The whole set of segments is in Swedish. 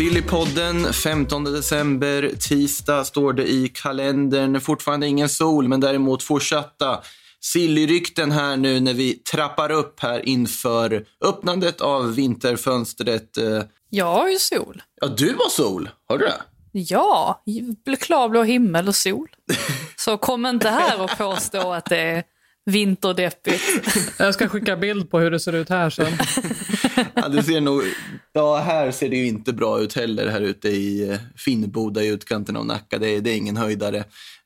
Sillypodden 15 december, tisdag står det i kalendern. Fortfarande ingen sol, men däremot fortsatta Silly-rykten här nu när vi trappar upp här inför öppnandet av vinterfönstret. Jag har ju sol. Ja, du har sol. Har du det? Ja, klarblå himmel och sol. Så kom inte här och påstå att det är vinterdeppigt. Jag ska skicka bild på hur det ser ut här sen. Ja, det ser nog... Ja, här ser det ju inte bra ut heller här ute i eh, Finnboda i utkanten av Nacka. Det är, det är ingen höjdare.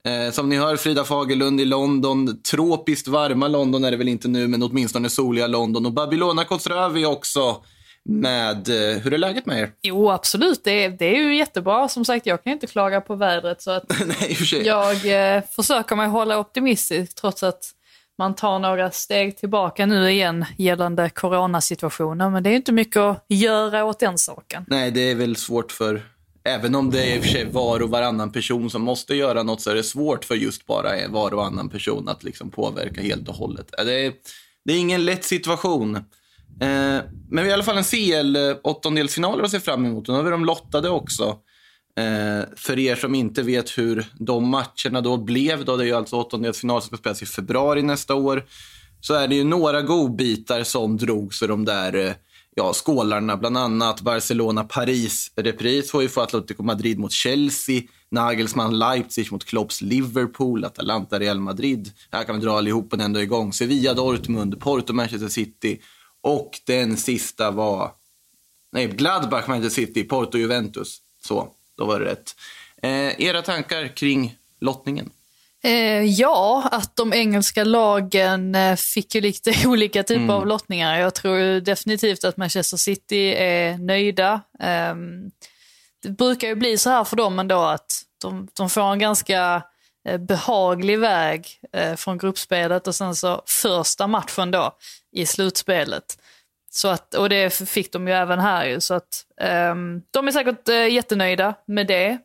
Eh, som ni hör, Frida Fagerlund i London. Tropiskt varma London är det väl inte nu, men åtminstone soliga London. Och Babylona Koströvi också med... Eh, hur är läget med er? Jo, absolut. Det är, det är ju jättebra. Som sagt, jag kan inte klaga på vädret. Så att Nej, jag eh, försöker mig hålla optimistisk trots att man tar några steg tillbaka nu igen gällande coronasituationen. Men det är inte mycket att göra åt den saken. Nej, det är väl svårt för... Även om det är i och för sig var och varannan person som måste göra något så är det svårt för just bara var och varannan person att liksom påverka helt och hållet. Det är, det är ingen lätt situation. Eh, men vi har i alla fall en CL-åttondelsfinal att se fram emot. Nu har vi de lottade också. Eh, för er som inte vet hur de matcherna då blev, då det är ju alltså åttondelsfinal som ska spelas i februari nästa år, så är det ju några godbitar som drogs för de där eh, ja, skålarna, bland annat Barcelona-Paris-repris får ju få Atletico Madrid mot Chelsea, Nagelsmann Leipzig mot Klopps Liverpool, Atalanta Real Madrid. Här kan vi dra allihopa ändå igång. Sevilla Dortmund, Porto Manchester City och den sista var nej, Gladbach Manchester City, Porto Juventus. Så, då var det rätt. Eh, era tankar kring lottningen? Eh, ja, att de engelska lagen eh, fick ju lite olika typer av lottningar. Jag tror definitivt att Manchester City är nöjda. Ehm, det brukar ju bli så här för dem ändå att de, de får en ganska eh, behaglig väg eh, från gruppspelet och sen så första matchen då i slutspelet. Så att, och det fick de ju även här ju, så att um, de är säkert uh, jättenöjda med det.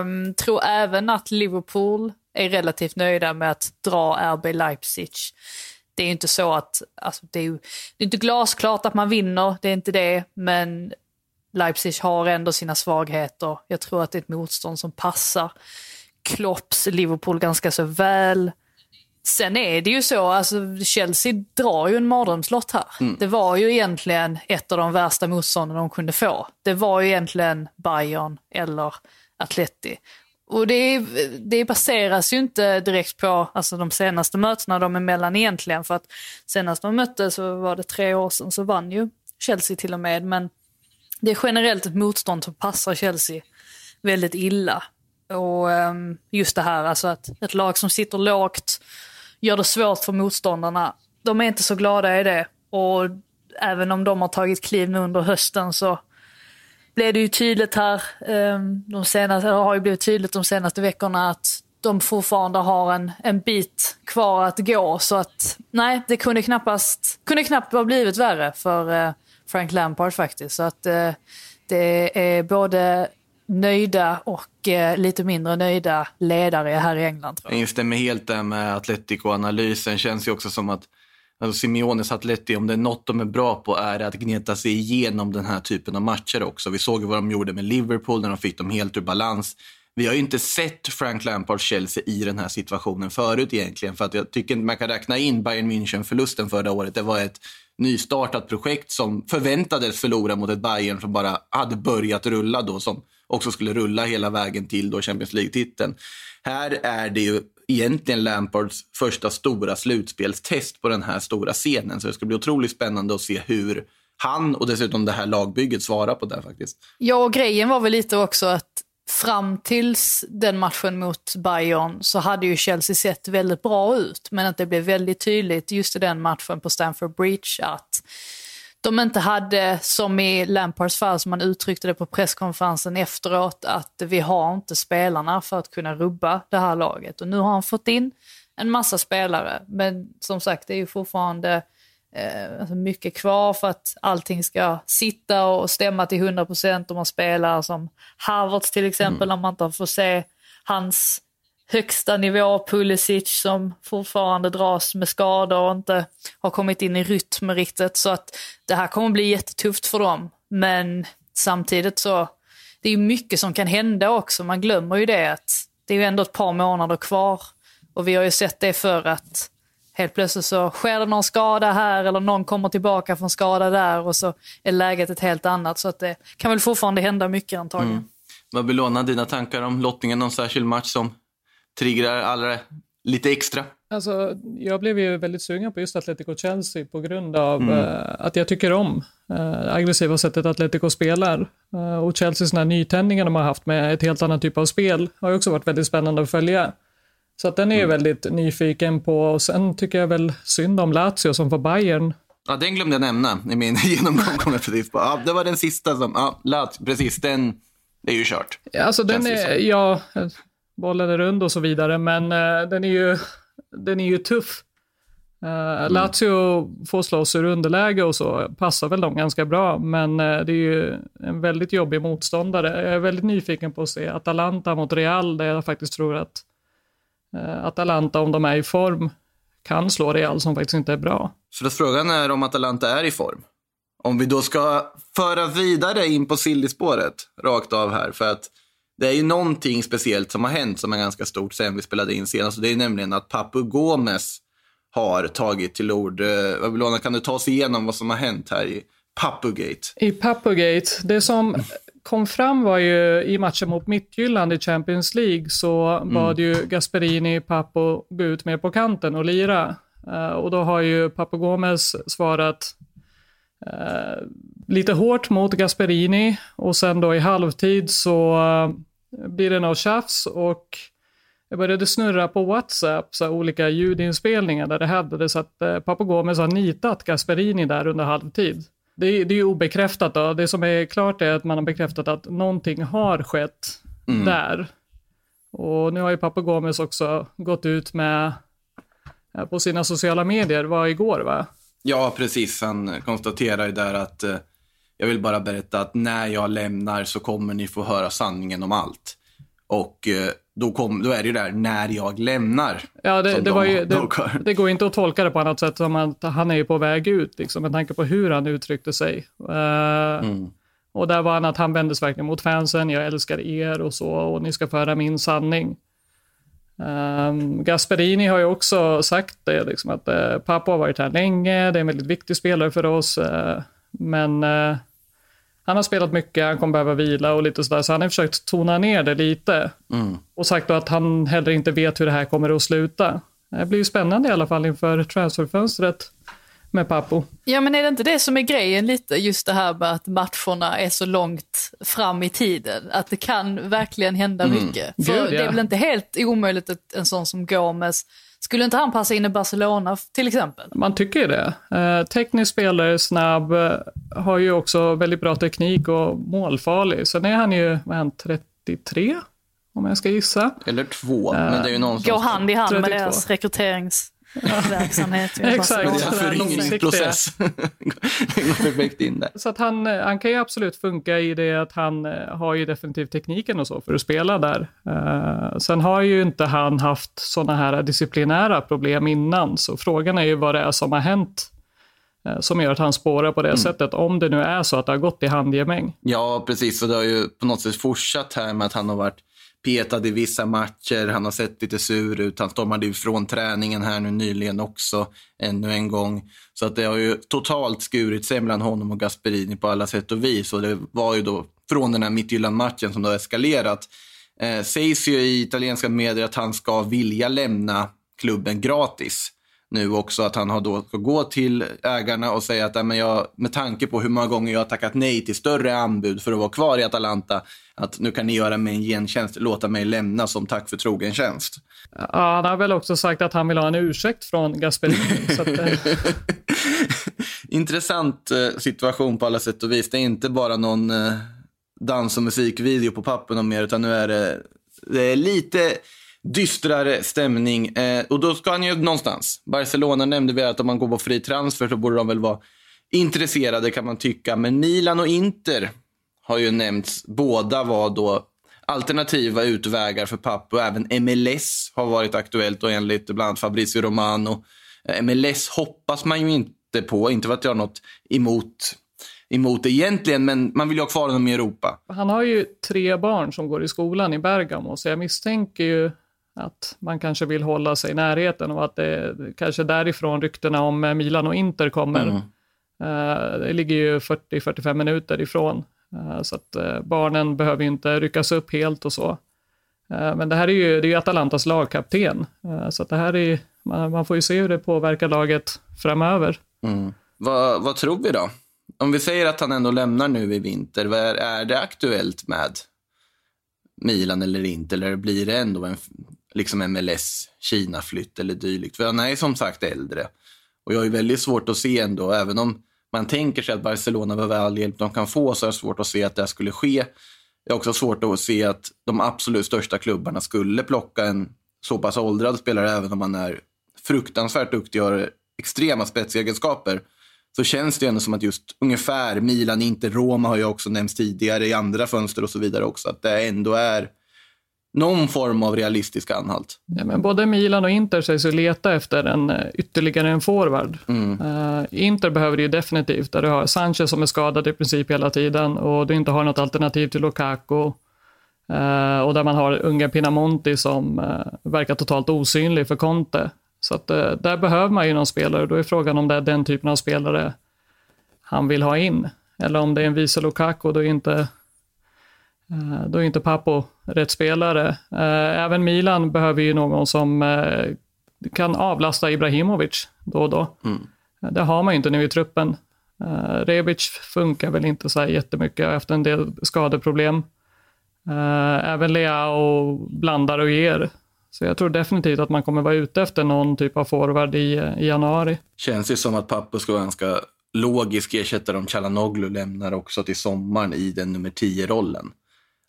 Um, tror även att Liverpool är relativt nöjda med att dra RB Leipzig. Det är ju inte så att, alltså, det är ju det är inte glasklart att man vinner, det är inte det, men Leipzig har ändå sina svagheter. Jag tror att det är ett motstånd som passar Klopps Liverpool ganska så väl. Sen är det ju så, alltså Chelsea drar ju en mardrömslott här. Det var ju egentligen ett av de värsta motstånden de kunde få. Det var ju egentligen Bayern eller Atleti. Och det, det baseras ju inte direkt på alltså, de senaste mötena de emellan egentligen. För att senast de möttes så var det tre år sedan så vann ju Chelsea till och med. Men det är generellt ett motstånd som passar Chelsea väldigt illa. Och ehm, just det här alltså att ett lag som sitter lågt gör det svårt för motståndarna. De är inte så glada i det. Och även om de har tagit kliv nu under hösten så blev det ju tydligt här, ehm, de senaste, har ju blivit tydligt de senaste veckorna att de fortfarande har en, en bit kvar att gå. Så att nej, det kunde knappast, kunde knappt ha blivit värre för eh, Frank Lampard faktiskt. Så att eh, det är både nöjda och eh, lite mindre nöjda ledare här i England. Tror Jag jag. instämmer helt där med Atletico-analysen. Känns ju också som att alltså Simeones Atleti, om det är något de är bra på är det att gneta sig igenom den här typen av matcher också. Vi såg ju vad de gjorde med Liverpool när de fick dem helt ur balans. Vi har ju inte sett Frank Lampards Chelsea i den här situationen förut egentligen. För att jag tycker inte man kan räkna in Bayern München-förlusten förra året. Det var ett nystartat projekt som förväntades förlora mot ett Bayern som bara hade börjat rulla då, som också skulle rulla hela vägen till då Champions League-titeln. Här är det ju egentligen Lampards första stora slutspelstest på den här stora scenen. Så det ska bli otroligt spännande att se hur han och dessutom det här lagbygget svarar på det faktiskt. Ja, och grejen var väl lite också att fram tills den matchen mot Bayern så hade ju Chelsea sett väldigt bra ut. Men att det blev väldigt tydligt just i den matchen på Stamford Bridge att de inte hade, som i Lampards fall, som man uttryckte det på presskonferensen efteråt, att vi har inte spelarna för att kunna rubba det här laget. Och nu har han fått in en massa spelare, men som sagt, det är ju fortfarande eh, alltså mycket kvar för att allting ska sitta och stämma till 100 procent. Om man spelar som Havertz till exempel, mm. om man inte får se hans högsta nivå, Pulisic som fortfarande dras med skador och inte har kommit in i rytm riktigt. Så att det här kommer bli jättetufft för dem. Men samtidigt så, det är mycket som kan hända också. Man glömmer ju det att det är ju ändå ett par månader kvar. Och vi har ju sett det för att helt plötsligt så sker det någon skada här eller någon kommer tillbaka från skada där och så är läget ett helt annat. Så att det kan väl fortfarande hända mycket antagligen. Mm. Vad vill låna dina tankar om lottningen, någon särskild match som triggar allra lite extra? Alltså, jag blev ju väldigt sugen på just Atletico-Chelsea på grund av mm. uh, att jag tycker om uh, aggressiva sättet Atletico spelar. Uh, och Chelseas nytändningar de har haft med ett helt annat typ av spel har också varit väldigt spännande att följa. Så att den är jag mm. väldigt nyfiken på. Och sen tycker jag väl synd om Lazio som får Bayern. Ja, den glömde jag nämna i min genomgång. Kom jag precis på. Ja, det var den sista som, ja, Lazio, precis, den, det är ju kört. Alltså den är, ja, bollen är rund och så vidare, men uh, den är ju, den är ju tuff. Uh, mm. Lazio får slåss ur underläge och så passar väl de ganska bra, men uh, det är ju en väldigt jobbig motståndare. Jag är väldigt nyfiken på att se Atalanta mot Real, där jag faktiskt tror att Atalanta, om de är i form, kan slå Real som faktiskt inte är bra. Så frågan är om Atalanta är i form? Om vi då ska föra vidare in på Silly-spåret rakt av här, för att det är ju någonting speciellt som har hänt som är ganska stort sen vi spelade in senast. Det är nämligen att Papu Gomes har tagit till ord. Babylona, kan du ta oss igenom vad som har hänt här i Papugate? I Papugate, det som kom fram var ju i matchen mot Midtjylland i Champions League så mm. bad ju Gasperini Papu gå ut med på kanten och lira. Uh, och då har ju Papu Gomes svarat uh, lite hårt mot Gasperini och sen då i halvtid så uh, blir det något tjafs och jag började snurra på WhatsApp, så olika ljudinspelningar där det hävdades att eh, Papagomes har nitat Gasperini där under halvtid. Det, det är ju obekräftat då. Det som är klart är att man har bekräftat att någonting har skett mm. där. Och nu har ju Papagomes också gått ut med eh, på sina sociala medier, var igår va? Ja, precis. Han konstaterar ju där att eh, jag vill bara berätta att när jag lämnar så kommer ni få höra sanningen om allt. Och eh, då, kom, då är det ju där när jag lämnar. Ja, det, det, de, ju, det, det, går inte att tolka det på annat sätt som att han är ju på väg ut, liksom, med tanke på hur han uttryckte sig. Uh, mm. Och där var han att han vändes verkligen mot fansen, jag älskar er och så, och ni ska föra min sanning. Um, Gasperini har ju också sagt det, liksom, att uh, pappa har varit här länge, det är en väldigt viktig spelare för oss, uh, men uh, han har spelat mycket, han kommer behöva vila och lite sådär. Så han har försökt tona ner det lite. Mm. Och sagt då att han heller inte vet hur det här kommer att sluta. Det blir ju spännande i alla fall inför transferfönstret med Papo. Ja men är det inte det som är grejen lite, just det här med att matcherna är så långt fram i tiden, att det kan verkligen hända mm. mycket. För Gud, ja. det är väl inte helt omöjligt att en sån som Gomes skulle inte han passa in i Barcelona till exempel? Man tycker det. Eh, teknisk spelare, snabb, eh, har ju också väldigt bra teknik och målfarlig. Sen är han ju, vad är han, 33? Om jag ska gissa. Eller två, eh, men det är ju någon Går hand i hand 32. med deras rekryterings verksamhet. Exakt. Det är en föryngringsprocess. går perfekt in där. Så att han, han kan ju absolut funka i det att han eh, har ju definitivt tekniken och så för att spela där. Uh, sen har ju inte han haft sådana här disciplinära problem innan, så frågan är ju vad det är som har hänt som gör att han spårar på det mm. sättet, om det nu är så att det har gått i handgemäng. Ja, precis. För det har ju på något sätt fortsatt här med att han har varit petad i vissa matcher. Han har sett lite sur ut. Han stormade ifrån träningen här nu nyligen också, ännu en gång. Så att det har ju totalt skurit sig mellan honom och Gasperini på alla sätt och vis. Och det var ju då från den här Midtjylland-matchen som det har eskalerat. Eh, sägs ju i italienska medier att han ska vilja lämna klubben gratis nu också att han har då ska gå till ägarna och säga att men jag, med tanke på hur många gånger jag har tackat nej till större anbud för att vara kvar i Atalanta, att nu kan ni göra mig en gentjänst, låta mig lämna som tack för trogen tjänst. Ja, han har väl också sagt att han vill ha en ursäkt från Gasperini. att, eh. intressant eh, situation på alla sätt och vis. Det är inte bara någon eh, dans och musikvideo på pappen och mer, utan nu är det, det är lite dystrare stämning. Eh, och då ska han ju någonstans. Barcelona nämnde vi att om man går på fri transfer så borde de väl vara intresserade kan man tycka. Men Milan och Inter har ju nämnts. Båda var då alternativa utvägar för Papu. Även MLS har varit aktuellt och enligt bland annat Fabrizio Romano. Eh, MLS hoppas man ju inte på, inte för att jag har något emot emot egentligen, men man vill ju ha kvar honom i Europa. Han har ju tre barn som går i skolan i Bergamo, så jag misstänker ju att man kanske vill hålla sig i närheten och att det kanske därifrån ryktena om Milan och Inter kommer. Mm. Eh, Det ligger ju 40-45 minuter ifrån, Eh, så att eh, barnen behöver inte ryckas upp helt och så. Eh, Men det här är ju, det är ju Atalantas lagkapten, Eh, så att det här är, man, man får ju se hur det påverkar laget framöver. Mm. Vad, vad tror vi då? Om vi säger att han ändå lämnar nu i vinter, är, är det aktuellt med Milan eller inte? Eller blir det ändå en liksom MLS Kina-flytt eller dylikt? För han är som sagt äldre. Och jag har ju väldigt svårt att se ändå, även om man tänker sig att Barcelona behöver all hjälp de kan få, så är det svårt att se att det skulle ske. Jag har också svårt att se att de absolut största klubbarna skulle plocka en så pass åldrad spelare, även om man är fruktansvärt duktig och har extrema spetsegenskaper. Så känns det ändå som att just ungefär Milan, inte Roma har ju också nämnts tidigare i andra fönster och så vidare också. Att det ändå är någon form av realistisk anhalt. Ja, men både Milan och Inter sägs ju leta efter en, eh, ytterligare en forward. Eh, Inter behöver det ju definitivt, där du har Sanchez som är skadad i princip hela tiden och du inte har något alternativ till Lukaku. Eh, och där man har unga Pinamonti som eh, verkar totalt osynlig för Conte. Så att, där behöver man ju någon spelare. Då är frågan om det är den typen av spelare han vill ha in. Eller om det är en vice Lukaku, då är inte, då är inte Papo rätt spelare. Eh, Även Milan behöver ju någon som eh, kan avlasta Ibrahimovic då och då. Det har man ju inte nu i truppen. Rebic funkar väl inte så här jättemycket efter en del skadeproblem. Även Leao blandar och ger. Så jag tror definitivt att man kommer vara ute efter någon typ av forward i, i januari. Känns ju som att Pappo ska vara ganska logisk ersättare om Chalanoglu lämnar också till sommaren i den nummer 10-rollen.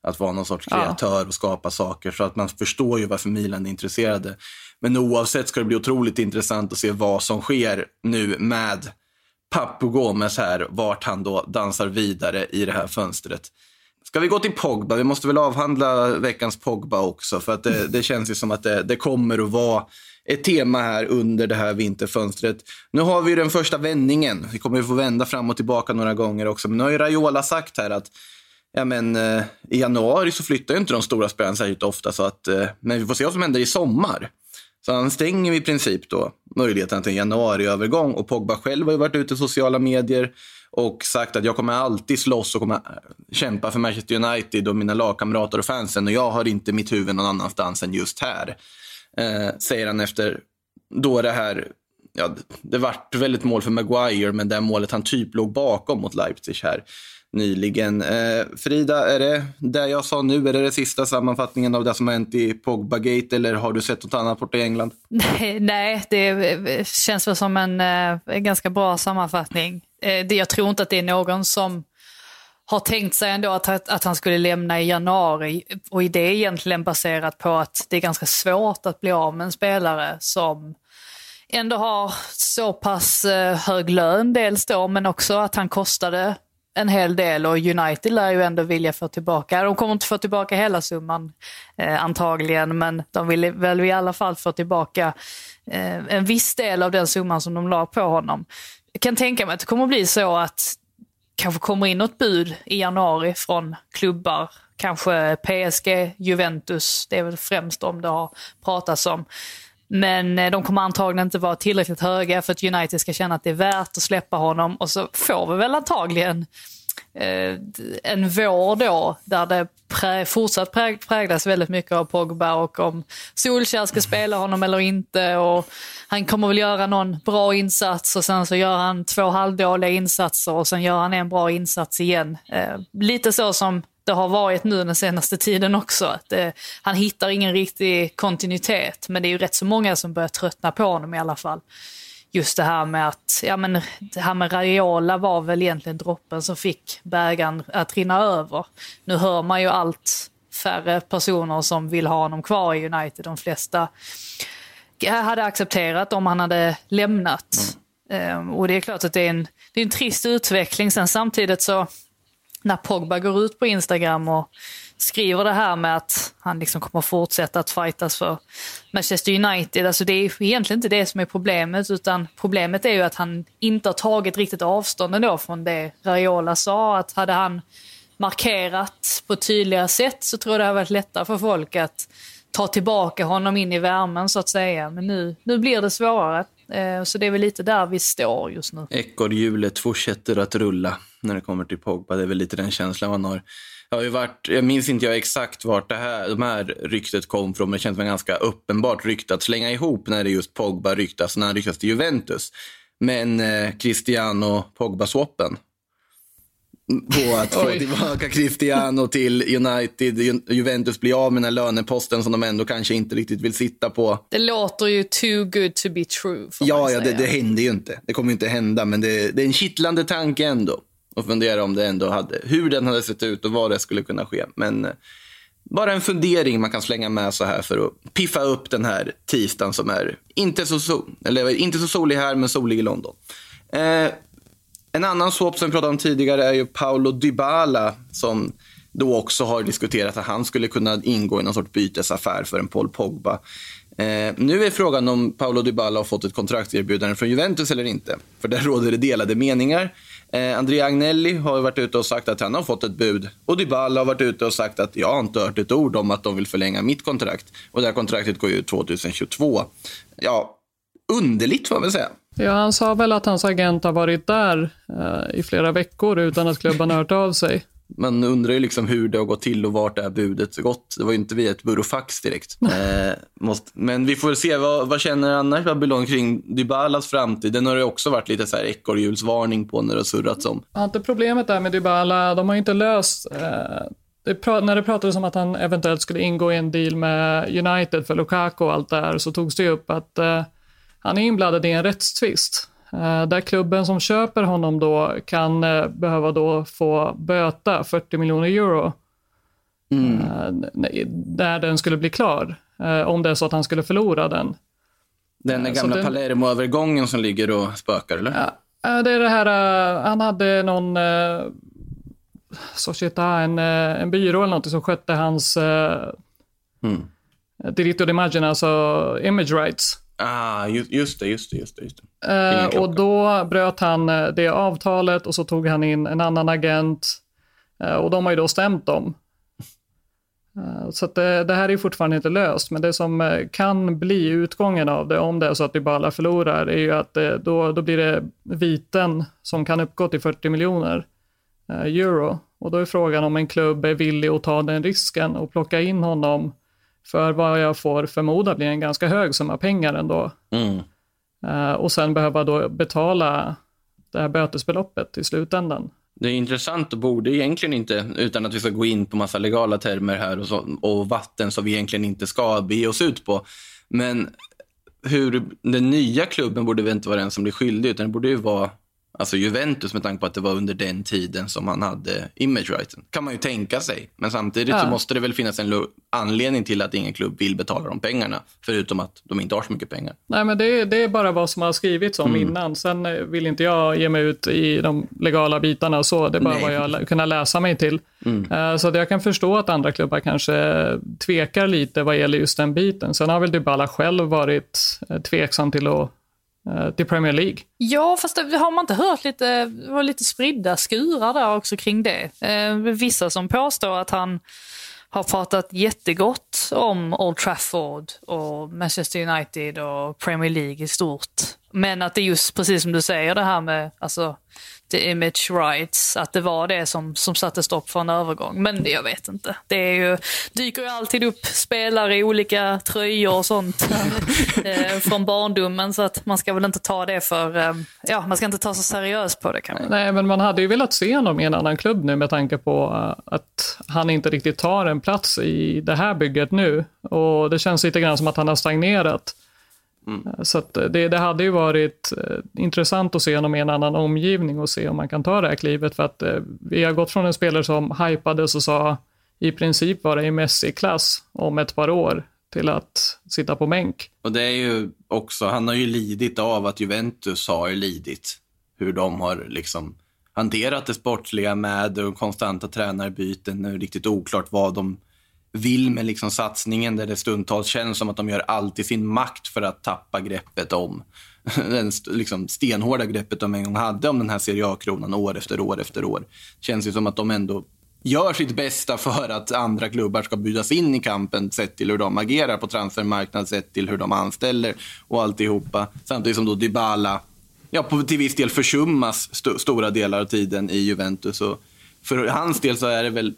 Att vara någon sorts Ja. kreatör och skapa saker. Så att man förstår ju varför Milan är intresserade. Men oavsett ska det bli otroligt intressant att se vad som sker nu med Papu Gomez här, vart han då dansar vidare i det här fönstret. Ska vi gå till Pogba? Vi måste väl avhandla veckans Pogba också, för att det, det känns ju som att det, det kommer att vara ett tema här under det här vinterfönstret. Nu har vi den första vändningen. Vi kommer ju få vända fram och tillbaka några gånger också. Men nu har ju Raiola sagt här att ja, men, eh, i januari så flyttar ju inte de stora spelarna särskilt ofta. Så att, eh, men vi får se vad som händer i sommar. Så han stänger i princip då möjligheten till en januariövergång. Och Pogba själv har ju varit ute i sociala medier och sagt att jag kommer alltid slåss och kommer eh, kämpa för Manchester United och mina lagkamrater och fansen. Och jag har inte mitt huvud någon annanstans än just här. Eh, säger han efter då det här, ja, det vart väldigt mål för Maguire, men det målet han typ låg bakom mot Leipzig här nyligen. Eh, Frida, är det det jag sa nu, är det, det sista sammanfattningen av det som har hänt i Pogba-gate eller har du sett något annat borta i England? Nej, nej, det känns väl som en, eh, ganska bra sammanfattning. Eh, det, jag tror inte att det är någon som har tänkt sig ändå att, att han skulle lämna i januari. Och det är egentligen baserat på att det är ganska svårt att bli av med en spelare som ändå har så pass eh, hög lön dels då, men också att han kostade en hel del och United lär ju ändå vilja få tillbaka, de kommer inte få tillbaka hela summan eh, antagligen, men de vill väl i alla fall få tillbaka eh, en viss del av den summan som de la på honom. Jag kan tänka mig att det kommer bli så att kanske kommer in något bud i januari från klubbar, kanske PSG, Juventus, det är väl främst om det har pratats om. Men eh, de kommer antagligen inte vara tillräckligt höga för att United ska känna att det är värt att släppa honom och så får vi väl antagligen eh, en vår då där det prä, fortsatt prä, präglas väldigt mycket av Pogba och om Solskjaer ska spela honom eller inte. Och han kommer väl göra någon bra insats och sen så gör han två halvdåliga insatser och sen gör han en bra insats igen. Eh, lite så som det har varit nu den senaste tiden också. Att, eh, han hittar ingen riktig kontinuitet men det är ju rätt så många som börjar tröttna på honom i alla fall. just det här med att, ja men det här med Raiola var väl egentligen droppen som fick bägaren att rinna över. Nu hör man ju allt färre personer som vill ha honom kvar i United. De flesta hade accepterat om han hade lämnat. Mm. och det är klart att det är, en, det är en trist utveckling. Sen samtidigt så, när Pogba går ut på Instagram och skriver det här med att han liksom kommer fortsätta att fightas för Manchester United. Alltså det är egentligen inte det som är problemet, utan problemet är ju att han inte har tagit riktigt avstånd ändå från det Raiola sa. Att hade han markerat på ett tydligare sätt så tror jag det hade varit lättare för folk att ta tillbaka honom in i värmen så att säga. Men nu, nu blir det svårare. Eh, så det är väl lite där vi står just nu. Ekorrhjulet fortsätter att rulla när det kommer till Pogba. Det är väl lite den känslan man har. Jag, har ju varit, jag minns inte jag exakt vart det här, de här ryktet kom från, men det känns som ganska uppenbart rykte att slänga ihop när det just Pogba ryktas, när han ryktas till Juventus. Men eh, Cristiano Pogba-swappen på att få tillbaka Cristiano till United. Juventus blir av med den här löneposten som de ändå kanske inte riktigt vill sitta på. Det låter ju too good to be true. Ja, ja det, det händer ju inte. Det kommer inte hända, men det, det är en kittlande tanke ändå. Och fundera om det ändå hade, hur den hade sett ut och vad det skulle kunna ske. Men eh, bara en fundering man kan slänga med så här för att piffa upp den här tisdagen som är inte så, sol, eller inte så solig här, men solig i London. Eh, en annan swap som vi pratade om tidigare är ju Paolo Dybala som då också har diskuterat att han skulle kunna ingå i någon sorts bytesaffär för en Paul Pogba. Eh, nu är frågan om Paolo Dybala har fått ett kontraktserbjudande från Juventus eller inte. För där råder det delade meningar. Eh, Andrea Agnelli har varit ute och sagt att han har fått ett bud. Och Dybala har varit ute och sagt att jag har inte hört ett ord om att de vill förlänga mitt kontrakt. Och det här kontraktet går ut 2022. Ja, underligt får man väl säga. Ja, han sa väl att hans agent har varit där eh, i flera veckor utan att klubban har hört av sig. Man undrar ju liksom hur det har gått till och vart det här budet gått. Det var ju inte via ett burofax direkt. Eh, måste, men vi får väl se. Vad, vad känner annars Babylon kring Dybalas framtid? Den har det också varit lite så här ekorrhjulsvarning på när det har surrats om. Har inte problemet där med Dybala, de har inte löst eh, det när det pratades om att han eventuellt skulle ingå i en deal med United för Lukaku och allt det här så togs det upp att eh, han är inblandad i en rättstvist eh, där klubben som köper honom då kan eh, behöva då få böta 40 miljoner euro mm. Eh, när den skulle bli klar, om det är så att han skulle förlora den. Den gamla den, Palermo-övergången som ligger och spökar, eller? Ja, det är det här, han hade någon Societa, en, en byrå eller något som skötte hans mm. Diritto d'Imagine, alltså image rights. Ah, just, det, just det, just det. Just det. Eh, och då bröt han eh, det avtalet och så tog han in en annan agent. Eh, och de har ju då stämt dem. Eh, så det, det, här är fortfarande inte löst, men det som eh, kan bli utgången av det, om det är så att Dybala förlorar, är ju att det, då, då blir det viten som kan uppgå till 40 miljoner eh, euro. Och då är frågan om en klubb är villig att ta den risken och plocka in honom för vad jag får förmoda blir en ganska hög summa pengar ändå. Mm. Uh, och sen behöva då betala det här bötesbeloppet i slutändan. Det är intressant och borde egentligen inte, utan att vi ska gå in på massa legala termer här och, så, och vatten som vi egentligen inte ska bege oss ut på. Men hur den nya klubben borde väl inte vara den som blir skyldig, utan det borde ju vara Alltså Juventus med tanke på att det var under den tiden som man hade image righten. Kan man ju tänka sig. Men samtidigt ja. så måste det väl finnas en anledning till att ingen klubb vill betala de pengarna. Förutom att de inte har så mycket pengar. Nej, men det, det är bara vad som har skrivits om mm. innan. Sen eh, vill inte jag ge mig ut i de legala bitarna så. Det är bara Nej. vad jag kunnat läsa mig till. Mm. Uh, så jag kan förstå att andra klubbar kanske tvekar lite vad gäller just den biten. Sen har väl Dybala själv varit eh, tveksam till att Eh, Eh, till Premier League. Ja, fast det, har man inte hört lite, det var lite spridda skurar där också kring det. Eh, vissa som påstår att han har pratat jättegott om Old Trafford och Manchester United och Premier League i stort. Men att det är just precis som du säger det här med alltså, the image rights, att det var det som, som satte stopp för en övergång. Men jag vet inte. Det är ju, dyker ju alltid upp spelare i olika tröjor och sånt eh, från barndomen så att man ska väl inte ta det för, eh, ja man ska inte ta så seriöst på det kanske. Nej men man hade ju velat se honom i en annan klubb nu med tanke på att han inte riktigt tar en plats i det här bygget nu. Och det känns lite grann som att han har stagnerat. Eh, Så att det, det hade ju varit eh, intressant att se honom i en annan omgivning och se om man kan ta det här klivet. För att eh, vi har gått från en spelare som hypades och sa i princip vara i Messi-klass om ett par år till att sitta på bänk. Och det är ju också, han har ju lidit av att Juventus har lidit. Hur de har liksom hanterat det sportsliga med de konstanta tränarbyten. Det är riktigt oklart vad de vill med liksom satsningen där det stundtals känns som att de gör allt i sin makt för att tappa greppet om den liksom stenhårda greppet de en gång hade om den här Serie A-kronan år efter år efter år. Det Känns ju som att de ändå gör sitt bästa för att andra klubbar ska bjudas in i kampen sett till hur de agerar på transfermarknaden, sett till hur de anställer och alltihopa. Samtidigt som då Dybala ja, på, till viss del försummas st- stora delar av tiden i Juventus. Och för hans del så är det väl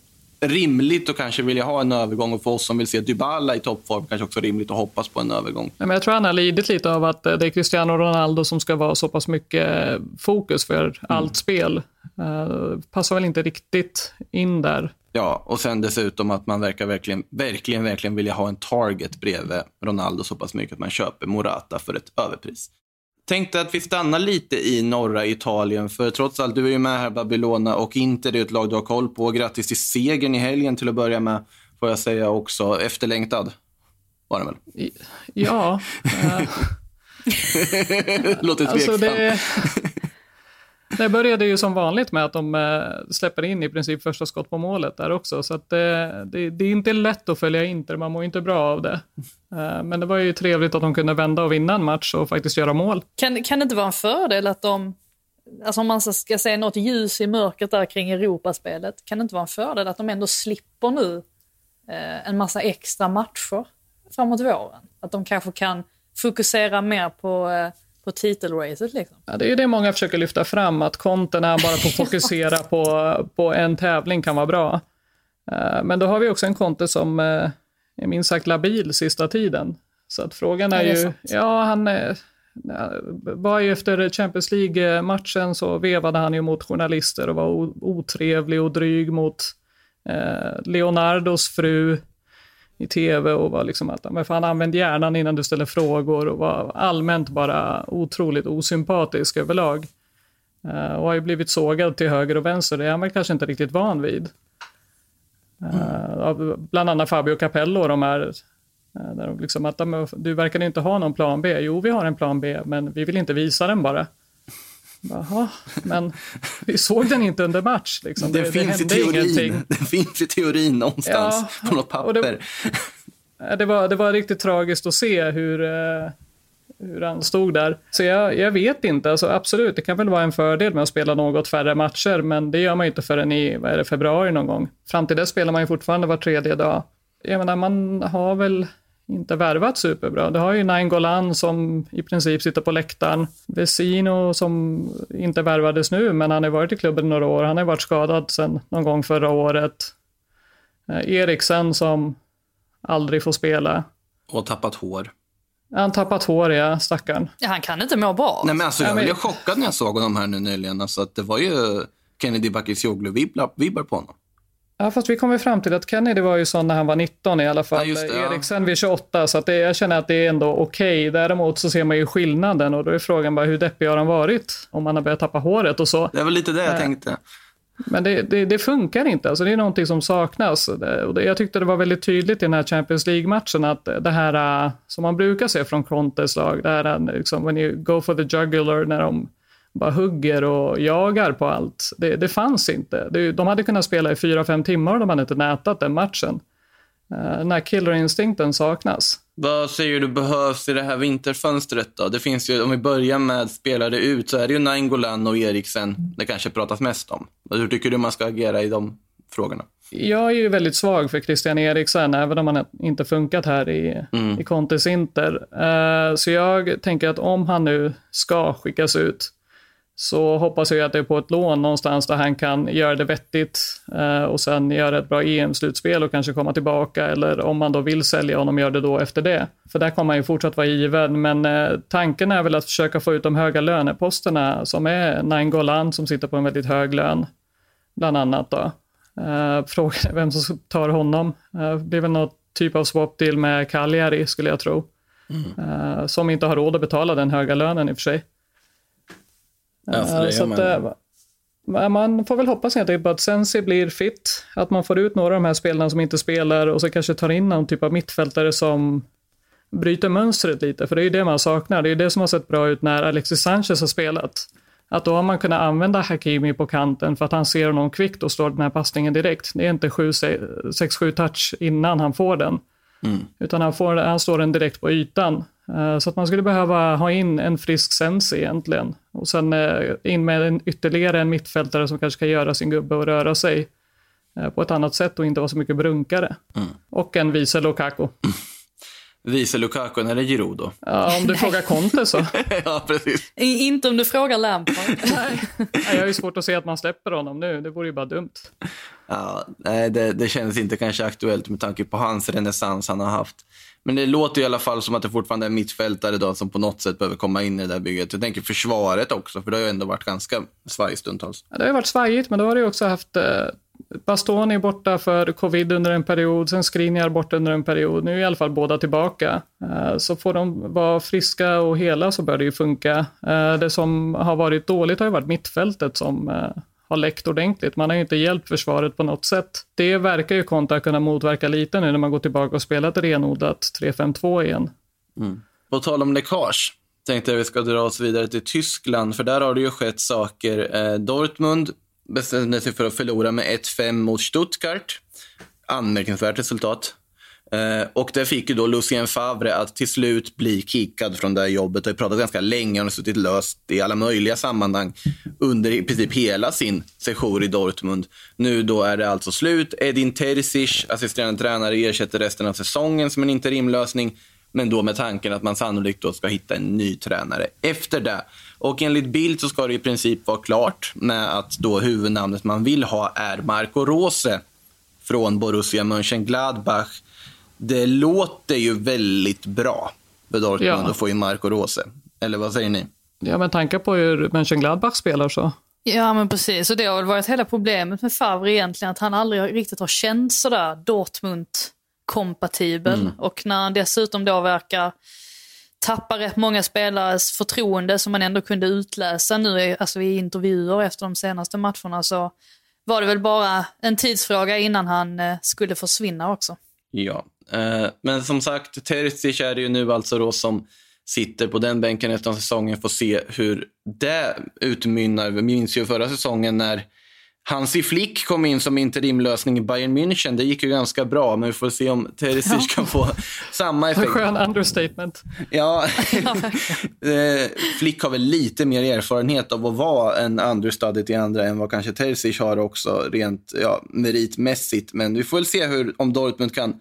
rimligt att kanske vilja ha en övergång och för oss som vill se Dybala i toppform kanske också rimligt att hoppas på en övergång. Men jag tror han har lidit lite av att eh, det är Cristiano Ronaldo som ska vara så pass mycket fokus för allt spel. Uh, passar väl inte riktigt in där. Ja, och sen dessutom att man verkar verkligen, verkligen, verkligen vilja ha en target bredvid Ronaldo så pass mycket att man köper Morata för ett överpris. Tänkte att vi stannar lite i norra Italien, för trots allt, du är ju med här Babylona och Inter är ett lag du har koll på. Grattis till segern i helgen till att börja med, får jag säga också. Efterlängtad var den väl? Ja, eh, Låter alltså tveksam. det, det började ju som vanligt med att de eh, släpper in i princip första skott på målet där också. Så att det, det, det är inte lätt att följa Inter, man mår inte bra av det. Eh, men det var ju trevligt att de kunde vända och vinna en match och faktiskt göra mål. Kan, kan det inte vara en fördel att de, alltså om man ska se något ljus i mörkret där kring Europaspelet, kan det inte vara en fördel att de ändå slipper nu eh, en massa extra matcher framåt våren? Att de kanske kan fokusera mer på, eh, på titelracet liksom. Ja, det är ju det många försöker lyfta fram, att konten när han bara får fokusera på, på en tävling kan vara bra. Eh, Men då har vi också en konte som eh, är minst sagt labil sista tiden. Så att frågan är Är ju, sant? ja han eh, var ju efter Champions League-matchen så vevade han ju mot journalister och var otrevlig och dryg mot Leonardos fru i tv och var liksom att men fan använd hjärnan innan du ställer frågor och var allmänt bara otroligt osympatisk överlag. Uh, och har ju blivit sågad till höger och vänster, det är han väl kanske inte riktigt van vid. Uh, av bland annat Fabio Capello och de här, eh, där de liksom att de, du verkar inte ha någon plan B. Jo, vi har en plan B, men vi vill inte visa den bara. Jaha, men vi såg den inte under match. Liksom. Det, finns i hände teorin. ingenting. Det finns i teorin någonstans Ja, på något det- papper. Eh, Det var, det var riktigt tragiskt att se hur, eh, hur han stod där. Så jag, jag vet inte, alltså absolut, det kan väl vara en fördel med att spela något färre matcher, men det gör man ju inte förrän i vad är det, februari någon gång. Fram till dess spelar man ju fortfarande var tredje dag. Jag menar, man har väl inte värvat superbra. Det har ju Nainggolan som i princip sitter på läktaren. Vesino som inte värvades nu, men han har varit i klubben några år. Han har varit skadad sedan någon gång förra året. Eh, Eriksen som aldrig får spela. Och tappat hår. Han tappat hår, ja, stackarn. Ja, han kan inte må bra. Nej, men alltså, Ja, jag men- blev chockad när jag såg honom här nu nyligen. Alltså, att det var ju Kennedy Bakircioglu-vibbar på honom. Ja, fast vi kommer fram till att Kennedy var ju sån när han var 19 i alla fall. Ja, det, ja. Eriksen vid 28, så att det, jag känner att det är ändå okej. Däremot så ser man ju skillnaden och då är frågan bara hur deppig har han varit? Om han har börjat tappa håret och så. Det var lite det jag tänkte. Men det, det, det funkar inte, alltså det är någonting som saknas. Och jag tyckte det var väldigt tydligt i den här Champions League-matchen att det här äh, som man brukar se från Contes lag, det här äh, liksom when you go for the jugular när de bara hugger och jagar på allt. Det, det fanns inte. Det, de hade kunnat spela i fyra, fem timmar och de hade inte nätat den matchen. Uh, den här killerinstinkten saknas. Vad säger du behövs i det här vinterfönstret då? Det finns ju, om vi börjar med spelare ut, så är det ju Nainggolan och Eriksen det kanske pratas mest om. Hur tycker du man ska agera i de frågorna? Jag är ju väldigt svag för Christian Eriksen, även om han inte funkat här i, i Contes Inter. Eh, så jag tänker att om han nu ska skickas ut, så hoppas jag att det är på ett lån någonstans där han kan göra det vettigt eh, och sen göra ett bra EM-slutspel och kanske komma tillbaka. Eller om man då vill sälja honom, gör det då efter det. För där kommer han ju fortsatt vara given. Men eh, tanken är väl att försöka få ut de höga löneposterna som är Nainggolan som sitter på en väldigt hög lön, bland annat. då. Uh, frågan är vem som tar honom. Det blir väl något typ av swap deal med Cagliari skulle jag tro. Eh, som inte har råd att betala den höga lönen i och för sig. Ja, för det så gör att, man. man får väl hoppas helt enkelt på att Sensi blir fit, att man får ut några av de här spelarna som inte spelar och så kanske tar in någon typ av mittfältare som bryter mönstret lite, för det är ju det man saknar. Det är ju det som har sett bra ut när Alexis Sanchez har spelat. Att då har man kunnat använda Hakimi på kanten för att han ser honom kvickt och slår den här passningen direkt. Det är inte 6-7 touch innan han får den. Utan han, får, han slår den direkt på ytan. Eh, Så att man skulle behöva ha in en frisk Sensi egentligen. Och sen eh, in med en, ytterligare en mittfältare som kanske kan göra sin gubbe och röra sig eh, på ett annat sätt och inte vara så mycket brunkare. Och en vice Lukaku. Vice Lukaku, när det är Giroud då? Ja, om du frågar Conte så. ja, precis. I- Inte om du frågar Lampard. Nej, jag har ju svårt att se att man släpper honom nu. Det vore ju bara dumt. Ja, nej, det, det känns inte kanske aktuellt med tanke på hans renässans han har haft. Men det låter i alla fall som att det fortfarande är mittfältare då som på något sätt behöver komma in i det där bygget. Jag tänker försvaret också, för det har ju ändå varit ganska svajigt stundtals. Ja, Det har ju varit svajigt, men då har det ju också haft eh, Bastoni borta för covid under en period, sen Skriniar borta under en period. Nu är i alla fall båda tillbaka. Eh, Så får de vara friska och hela så bör det ju funka. Eh, Det som har varit dåligt har ju varit mittfältet som eh, har läckt ordentligt. Man har ju inte hjälpt försvaret på något sätt. Det verkar ju Konta kunna motverka lite nu när man går tillbaka och spelar ett renodlat 3-5-2 igen. Mm. På tal om läckage tänkte jag vi ska dra oss vidare till Tyskland, för där har det ju skett saker. Eh, Dortmund bestämde sig för att förlora med 1-5 mot Stuttgart. Anmärkningsvärt resultat. Eh, och det fick ju då Lucien Favre att till slut bli kickad från det här jobbet. Det har ju pratat ganska länge och suttit löst i alla möjliga sammanhang under i princip hela sin session i Dortmund. Nu då är det alltså slut. Edin Terzic, assisterande tränare, ersätter resten av säsongen som en interimlösning. Men då med tanken att man sannolikt då ska hitta en ny tränare efter det. Och enligt Bild så ska det i princip vara klart med att då huvudnamnet man vill ha är Marco Rose från Borussia Mönchengladbach. Det låter ju väldigt bra för Dortmund Ja. att få in Marco Rose. Eller vad säger ni? Ja, men tanke på hur Mönchengladbach spelar så. Ja, men precis. Och det har väl varit hela problemet med Favre egentligen, att han aldrig riktigt har känt sådär Dortmund-kompatibel. Och när han dessutom då verkar tappa rätt många spelares förtroende som man ändå kunde utläsa nu i, alltså i intervjuer efter de senaste matcherna så var det väl bara en tidsfråga innan han eh, skulle försvinna också. Ja, men som sagt, Terzic är det ju nu alltså då som sitter på den bänken efter säsongen. Får se hur det utmynnar. Vi minns ju förra säsongen när Hansi Flick kom in som interimlösning i Bayern München. Det gick ju ganska bra, men vi får se om Terzic kan få samma effekt. skön understatement. Ja, Eh, Flick har väl lite mer erfarenhet av att vara en understudy till andra än vad kanske Terzic har också rent ja, meritmässigt. Men vi får väl se hur, om Dortmund kan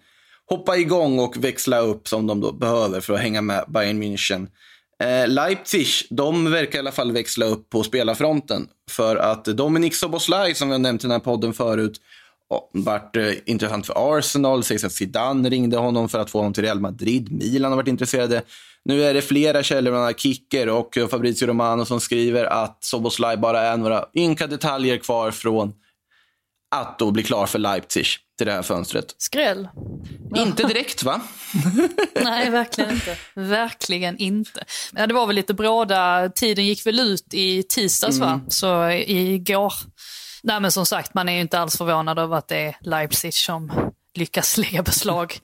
hoppa igång och växla upp som de då behöver för att hänga med Bayern München. Eh, Leipzig, de verkar i alla fall växla upp på spelarfronten. För att Dominik Soboslaj, som vi har nämnt i den här podden förut, varit eh, intressant för Arsenal. Det sägs att Zidane ringde honom för att få honom till Real Madrid. Milan har varit intresserade. Nu är det flera källor, bland annat Kicker och Fabrizio Romano, som skriver att Soboslaj bara är några ynka detaljer kvar från att då bli klar för Leipzig till det här fönstret. Skräll. Inte direkt, va? Nej, verkligen inte. Verkligen inte. Ja, det var väl lite bråda. Tiden gick väl ut i tisdags, va? Så igår. Nej, men som sagt, man är ju inte alls förvånad över att det är Leipzig som lyckas lägga beslag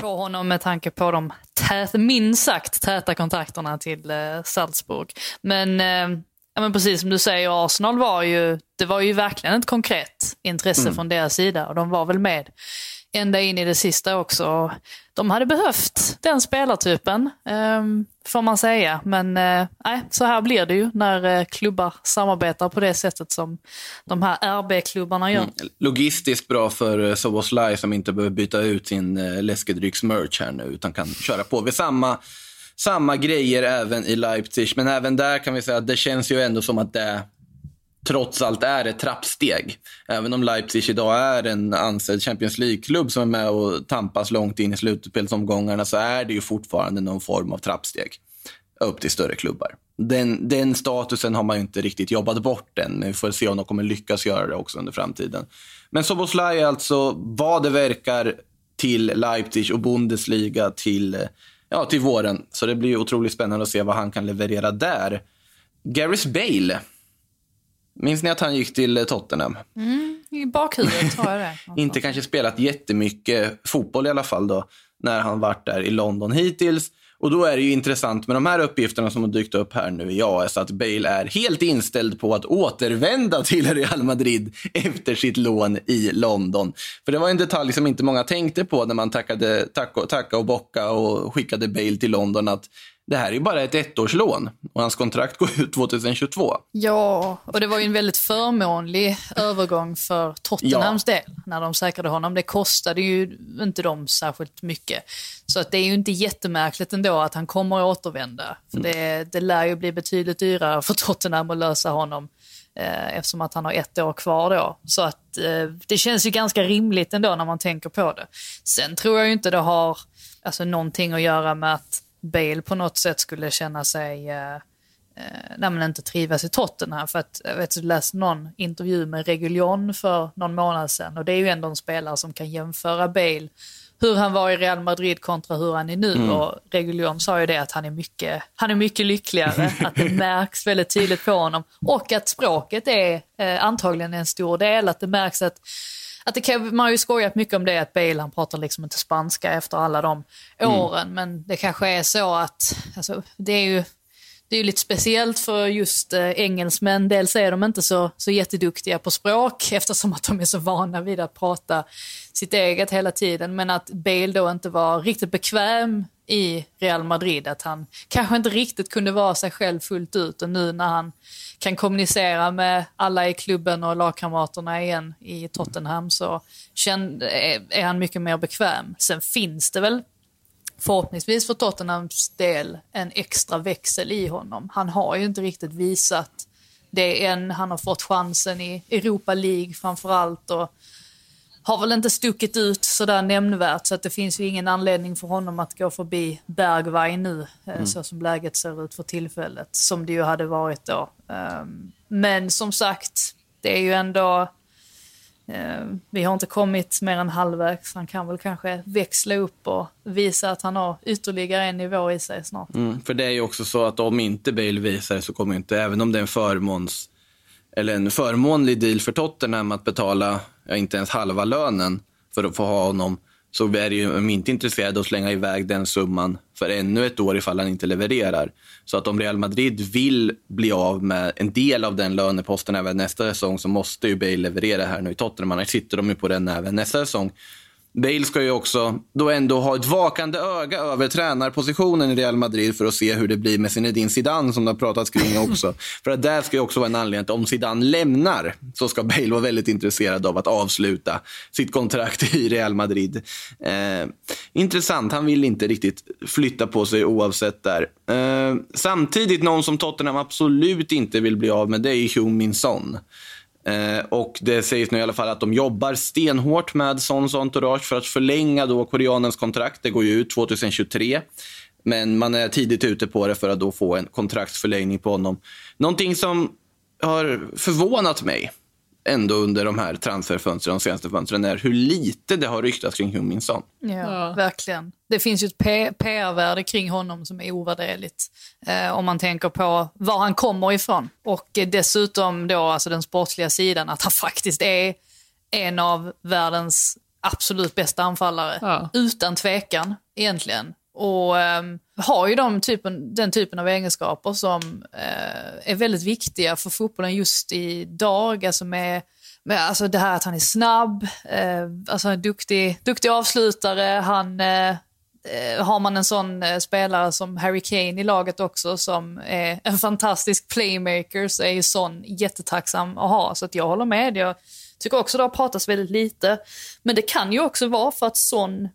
på honom med tanke på de tät, minst sagt täta kontakterna till eh, Salzburg. Men, eh, ja, men precis som du säger, Arsenal var ju, det var ju verkligen ett konkret intresse från deras sida och de var väl med ända in i det sista också. De hade behövt den spelartypen, eh, får man säga. Men eh, nej, så här blir det ju när eh, klubbar samarbetar på det sättet som de här RB-klubbarna gör. Logistiskt bra för eh, Soboslaj som inte behöver byta ut sin läskedrycksmerch här nu utan kan köra på vid samma, samma grejer även i Leipzig. Men även där kan vi säga att det känns ju ändå som att det trots allt är ett trappsteg. Även om Leipzig idag är en ansedd Champions League-klubb som är med och tampas långt in i slutspelsomgångarna så är det ju fortfarande någon form av trappsteg upp till större klubbar. Den, den statusen har man ju inte riktigt jobbat bort än, men vi får se om de kommer lyckas göra det också under framtiden. Men Soboslaj är alltså, vad det verkar, till Leipzig och Bundesliga till ja, till våren. Så det blir otroligt spännande att se vad han kan leverera där. Gareth Bale. Minns ni att han gick till Tottenham? I bakhuvudet har jag det. Inte kanske spelat jättemycket fotboll i alla fall då, när han varit där i London hittills. Och då är det ju intressant med de här uppgifterna som har dykt upp här nu i AS, att Bale är helt inställd på att återvända till Real Madrid efter sitt lån i London. För det var en detalj som inte många tänkte på när man tackade, tacka, tacka och bocka och skickade Bale till London, att det här är ju bara ett ettårslån och hans kontrakt går ut 2022. Ja, och det var ju en väldigt förmånlig övergång för Tottenhams del när de säkrade honom. Det kostade ju inte dem särskilt mycket. Så att det är ju inte jättemärkligt ändå att han kommer att återvända. För det, det lär ju bli betydligt dyrare för Tottenham att lösa honom eh, eftersom att han har ett år kvar då. Så att eh, det känns ju ganska rimligt ändå när man tänker på det. Sen tror jag ju inte det har alltså, någonting att göra med att Bale på något sätt skulle känna sig eh, eh, när man inte trivas i Tottenham. För att, jag vet, jag läste någon intervju med Reguljon för någon månad sedan och det är ju ändå en spelare som kan jämföra Bale hur han var i Real Madrid kontra hur han är nu. Och Reguljon sa ju det att han är mycket, han är mycket lyckligare, att det märks väldigt tydligt på honom. Och att språket är eh, antagligen en stor del, att det märks att att det kan, man har ju skojat mycket om det, att Bale han pratar liksom inte spanska efter alla de åren. Men det kanske är så att, alltså, det är ju det är ju lite speciellt för just eh, engelsmän. Dels är de inte så, så jätteduktiga på språk eftersom att de är så vana vid att prata sitt eget hela tiden. Men att Bale då inte var riktigt bekväm i Real Madrid. Att han kanske inte riktigt kunde vara sig själv fullt ut. Och nu när han kan kommunicera med alla i klubben och lagkamraterna igen i Tottenham så eh, är han mycket mer bekväm. Sen finns det väl förhoppningsvis för Tottenhams del en extra växel i honom. Han har ju inte riktigt visat det än. Han har fått chansen i Europa League framför allt och har väl inte stuckit ut sådär nämnvärt så att det finns ju ingen anledning för honom att gå förbi Bergwijn nu mm. så som läget ser ut för tillfället som det ju hade varit då. Ehm, men som sagt, det är ju ändå Eh, Eh, vi har inte kommit mer än halvvägs. Han kan väl kanske växla upp och visa att han har ytterligare en nivå i sig snart. Mm, för det är ju också så att om inte Bale visar det så kommer inte, även om det är en förmåns eller en förmånlig deal för Tottenham att betala ja, inte ens halva lönen för att få ha honom så är det ju de inte intresserade att slänga iväg den summan för ännu ett år ifall han inte levererar. Så att om Real Madrid vill bli av med en del av den löneposten även nästa säsong så måste ju Bale leverera här nu i Tottenham. Annars sitter de ju på den även nästa säsong. Bale ska ju också då ändå ha ett vakande öga över tränarpositionen i Real Madrid för att se hur det blir med Zinedine Zidane som det har pratats kring också. för att där ska ju också vara en anledning att om Zidane lämnar så ska Bale vara väldigt intresserad av att avsluta sitt kontrakt i Real Madrid. Eh, intressant, han vill inte riktigt flytta på sig oavsett där. Eh, samtidigt, någon som Tottenham absolut inte vill bli av med, det är Heung Min Son. Eh, och det sägs nu i alla fall att de jobbar stenhårt med Sons Entourage för att förlänga då koreanens kontrakt. Det går ju ut 2023. Men man är tidigt ute på det för att då få en kontraktsförlängning på honom. Någonting som har förvånat mig ändå under de här transferfönstren, de senaste fönstren, är hur lite det har ryktats kring Heung-Min Son. Ja, Ja. verkligen. Det finns ju ett PR-värde kring honom som är ovärderligt. Eh, om man tänker på var han kommer ifrån. Och eh, dessutom då alltså den sportsliga sidan, att han faktiskt är en av världens absolut bästa anfallare. Ja. Utan tvekan, egentligen. Och ehm, har ju de typen, den typen av egenskaper som eh, är väldigt viktiga för fotbollen just idag. Alltså med, med alltså det här att han är snabb, eh, alltså en duktig, duktig avslutare. Han, eh, eh, har man en sån eh, spelare som Harry Kane i laget också som är en fantastisk playmaker så är ju sån jättetacksam att ha. Så att jag håller med. Jag tycker också det har pratats väldigt lite. Men det kan ju också vara för att sån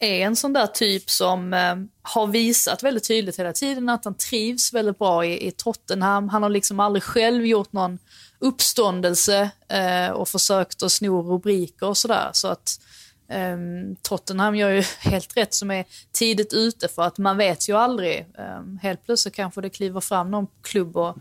är en sån där typ som eh, har visat väldigt tydligt hela tiden att han trivs väldigt bra i, i Tottenham. Han har liksom aldrig själv gjort någon uppståndelse eh, och försökt att sno rubriker och sådär. Så att eh, Tottenham gör ju helt rätt som är tidigt ute för att man vet ju aldrig. Eh, helt plötsligt kanske det kliver fram någon klubb och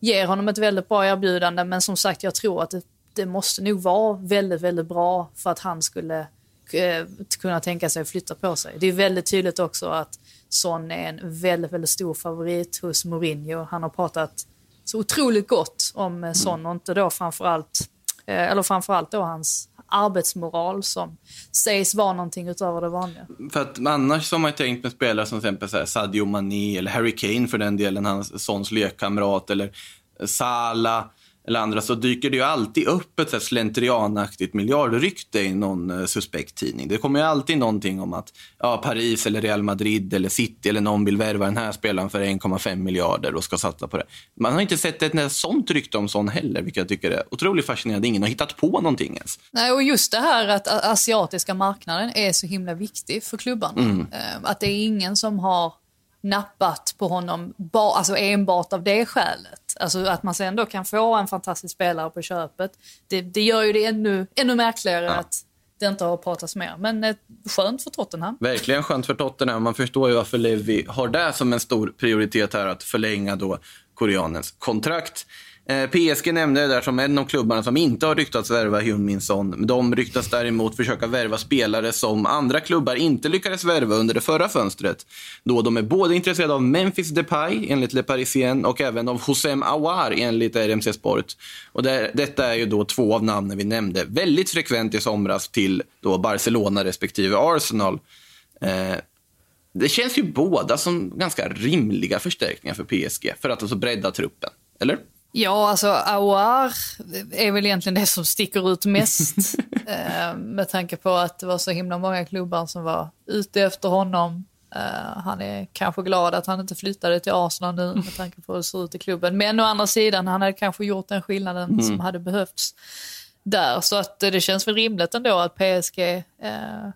ger honom ett väldigt bra erbjudande. Men som sagt, jag tror att det, det måste nog vara väldigt, väldigt bra för att han skulle eh, kunna tänka sig att flytta på sig. Det är väldigt tydligt också att Son är en väldigt, väldigt stor favorit hos Mourinho. Han har pratat så otroligt gott om eh, Son och inte då framförallt, eh, eller framförallt då hans arbetsmoral som sägs vara någonting utöver det vanliga. För att annars så har man ju tänkt med spelare som till exempel så här Sadio Mané eller Harry Kane för den delen, hans sons lekkamrat eller Salah eller andra så dyker det ju alltid upp ett slentrianaktigt miljardrykte i någon eh, suspekt tidning. Det kommer ju alltid någonting om att ja, Paris eller Real Madrid eller City eller någon vill värva den här spelaren för 1,5 miljarder och ska satsa på det. Man har inte sett ett sånt rykte om sån heller, vilket jag tycker är otroligt fascinerande. Ingen har hittat på någonting ens. Nej, och just det här att asiatiska marknaden är så himla viktig för klubbarna. Eh, Att det är ingen som har nappat på honom ba, alltså enbart av det skälet. Alltså att man sen då kan få en fantastisk spelare på köpet. Det, det gör ju det ännu, ännu märkligare att det inte har pratats mer. Men eh, skönt för Tottenham. Verkligen skönt för Tottenham. Man förstår ju varför Levi har det som en stor prioritet här, att förlänga då koreanens kontrakt. Eh, PSG nämnde jag där som en av klubbarna som inte har ryktats värva Hyun-Min De ryktas däremot försöka värva spelare som andra klubbar inte lyckades värva under det förra fönstret. Då de är både intresserade av Memphis Depay enligt Le Parisien och även av Hosem Awar enligt RMC Sport. Och det, detta är ju då två av namnen vi nämnde väldigt frekvent i somras till då Barcelona respektive Arsenal. Eh, det känns ju båda som ganska rimliga förstärkningar för PSG för att alltså bredda truppen. Eller? Ja, alltså Aouar är väl egentligen det som sticker ut mest. eh, med tanke på att det var så himla många klubbar som var ute efter honom. Eh, han är kanske glad att han inte flyttade till Arsenal nu med tanke på hur det ser ut i klubben. Men å andra sidan, han hade kanske gjort den skillnaden som hade behövts där. Så att eh, det känns väl rimligt ändå att PSG eh,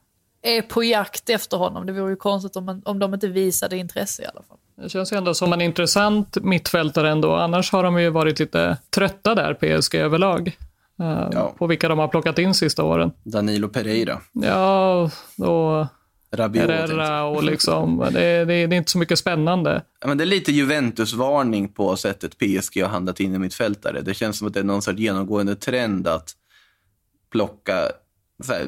är på jakt efter honom. Det vore ju konstigt om, man, om de inte visade intresse i alla fall. Det känns ju ändå som en intressant mittfältare ändå. Annars har de ju varit lite trötta där, PSG överlag. eh, Ja. På vilka de har plockat in sista åren. Danilo Pereira. Ja, och Rabiot. Herrera och liksom, det, det, det är inte så mycket spännande. Ja, men det är lite Juventus-varning på sättet PSG har handlat in i mittfältare. Det känns som att det är någon sorts genomgående trend att plocka, här,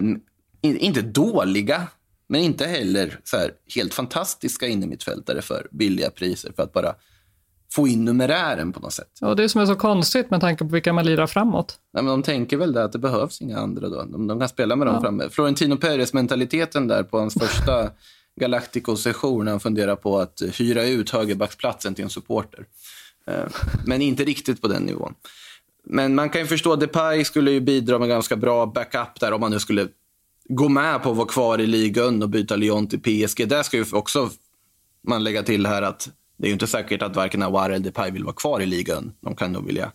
in, inte dåliga, men inte heller så här, helt fantastiska innermittfältare för billiga priser för att bara få in numerären på något sätt. Och det som är så konstigt med tanke på vilka man lirar framåt. Nej, men de tänker väl det att det behövs inga andra då. De, de kan spela med dem framme. Florentino Perez-mentaliteten där på hans första Galactico-session när han funderar på att hyra ut högerbacksplatsen till en supporter. Eh, Men inte riktigt på den nivån. Men man kan ju förstå, Depay skulle ju bidra med ganska bra backup där om man nu skulle gå med på att vara kvar i ligan och byta Lyon till PSG. Där ska ju också man lägga till här att det är ju inte säkert att varken Awar eller Depay vill vara kvar i ligan. De kan nog vilja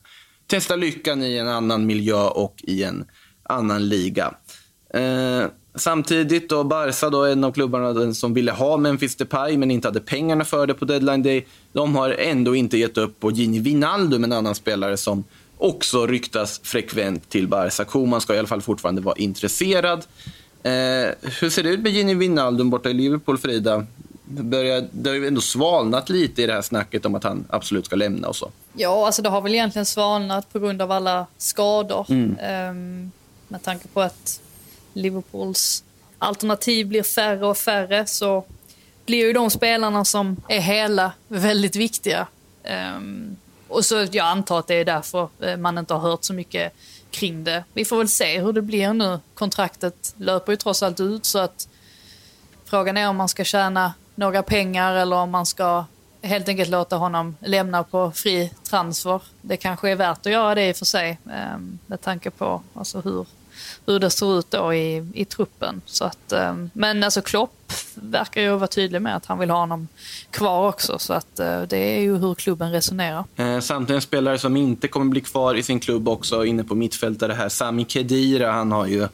testa lyckan i en annan miljö och i en annan liga. Eh, samtidigt då, Barca, då, en av klubbarna som ville ha Memphis Depay men inte hade pengarna för det på deadline day. De har ändå inte gett upp på Gini Wijnaldum, en annan spelare som också ryktas frekvent till Barca. Koman ska i alla fall fortfarande vara intresserad. Eh, hur ser det ut med Gini Wijnaldum borta i Liverpool, Frida? Börjar, det har ju ändå svalnat lite i det här snacket om att han absolut ska lämna och så. Ja, alltså det har väl egentligen svalnat på grund av alla skador. Ehm, med tanke på att Liverpools alternativ blir färre och färre så blir ju de spelarna som är hela väldigt viktiga. Ehm, och så jag antar att det är därför eh, man inte har hört så mycket kring det. Vi får väl se hur det blir nu. Kontraktet löper ju trots allt ut så att Frågan är om man ska tjäna några pengar eller om man ska helt enkelt låta honom lämna på fri transfer. Det kanske är värt att göra det i och för sig ehm, med tanke på alltså hur, hur det ser ut då i, i truppen. Så att, eh, men alltså Klopp verkar ju vara tydlig med att han vill ha honom kvar också. Så att eh, det är ju hur klubben resonerar. Eh, samtidigt en spelare som inte kommer bli kvar i sin klubb också, inne på mittfältare här, Sami Khedira. Han har ju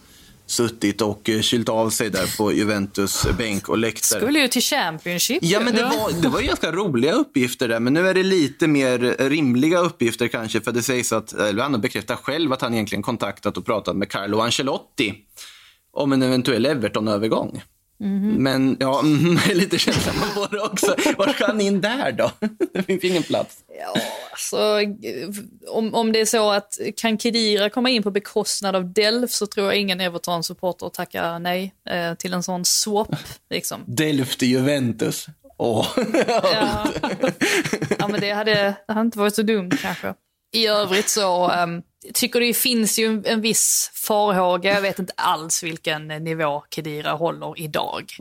suttit och eh, kylt av sig där på Juventus bänk och läktare. Skulle ju till Championship. Ja, men det var, det var ju ganska roliga uppgifter där, men nu är det lite mer rimliga uppgifter kanske, för det sägs att, eller han bekräftar själv att han egentligen kontaktat och pratat med Carlo Ancelotti om en eventuell Everton-övergång. Men ja, mm, lite känslan på det också. Var ska han in där då? Det finns ingen plats. Ja, alltså, om, om det är så att kan Kedira komma in på bekostnad av Delf så tror jag ingen Everton-supporter tackar nej eh, till en sån swap. Liksom. Delft i Juventus. Åh. Ja. ja, men det hade, det hade inte varit så dumt kanske. I övrigt så um, tycker det finns ju en, viss farhåga. Jag vet inte alls vilken nivå Kedira håller idag.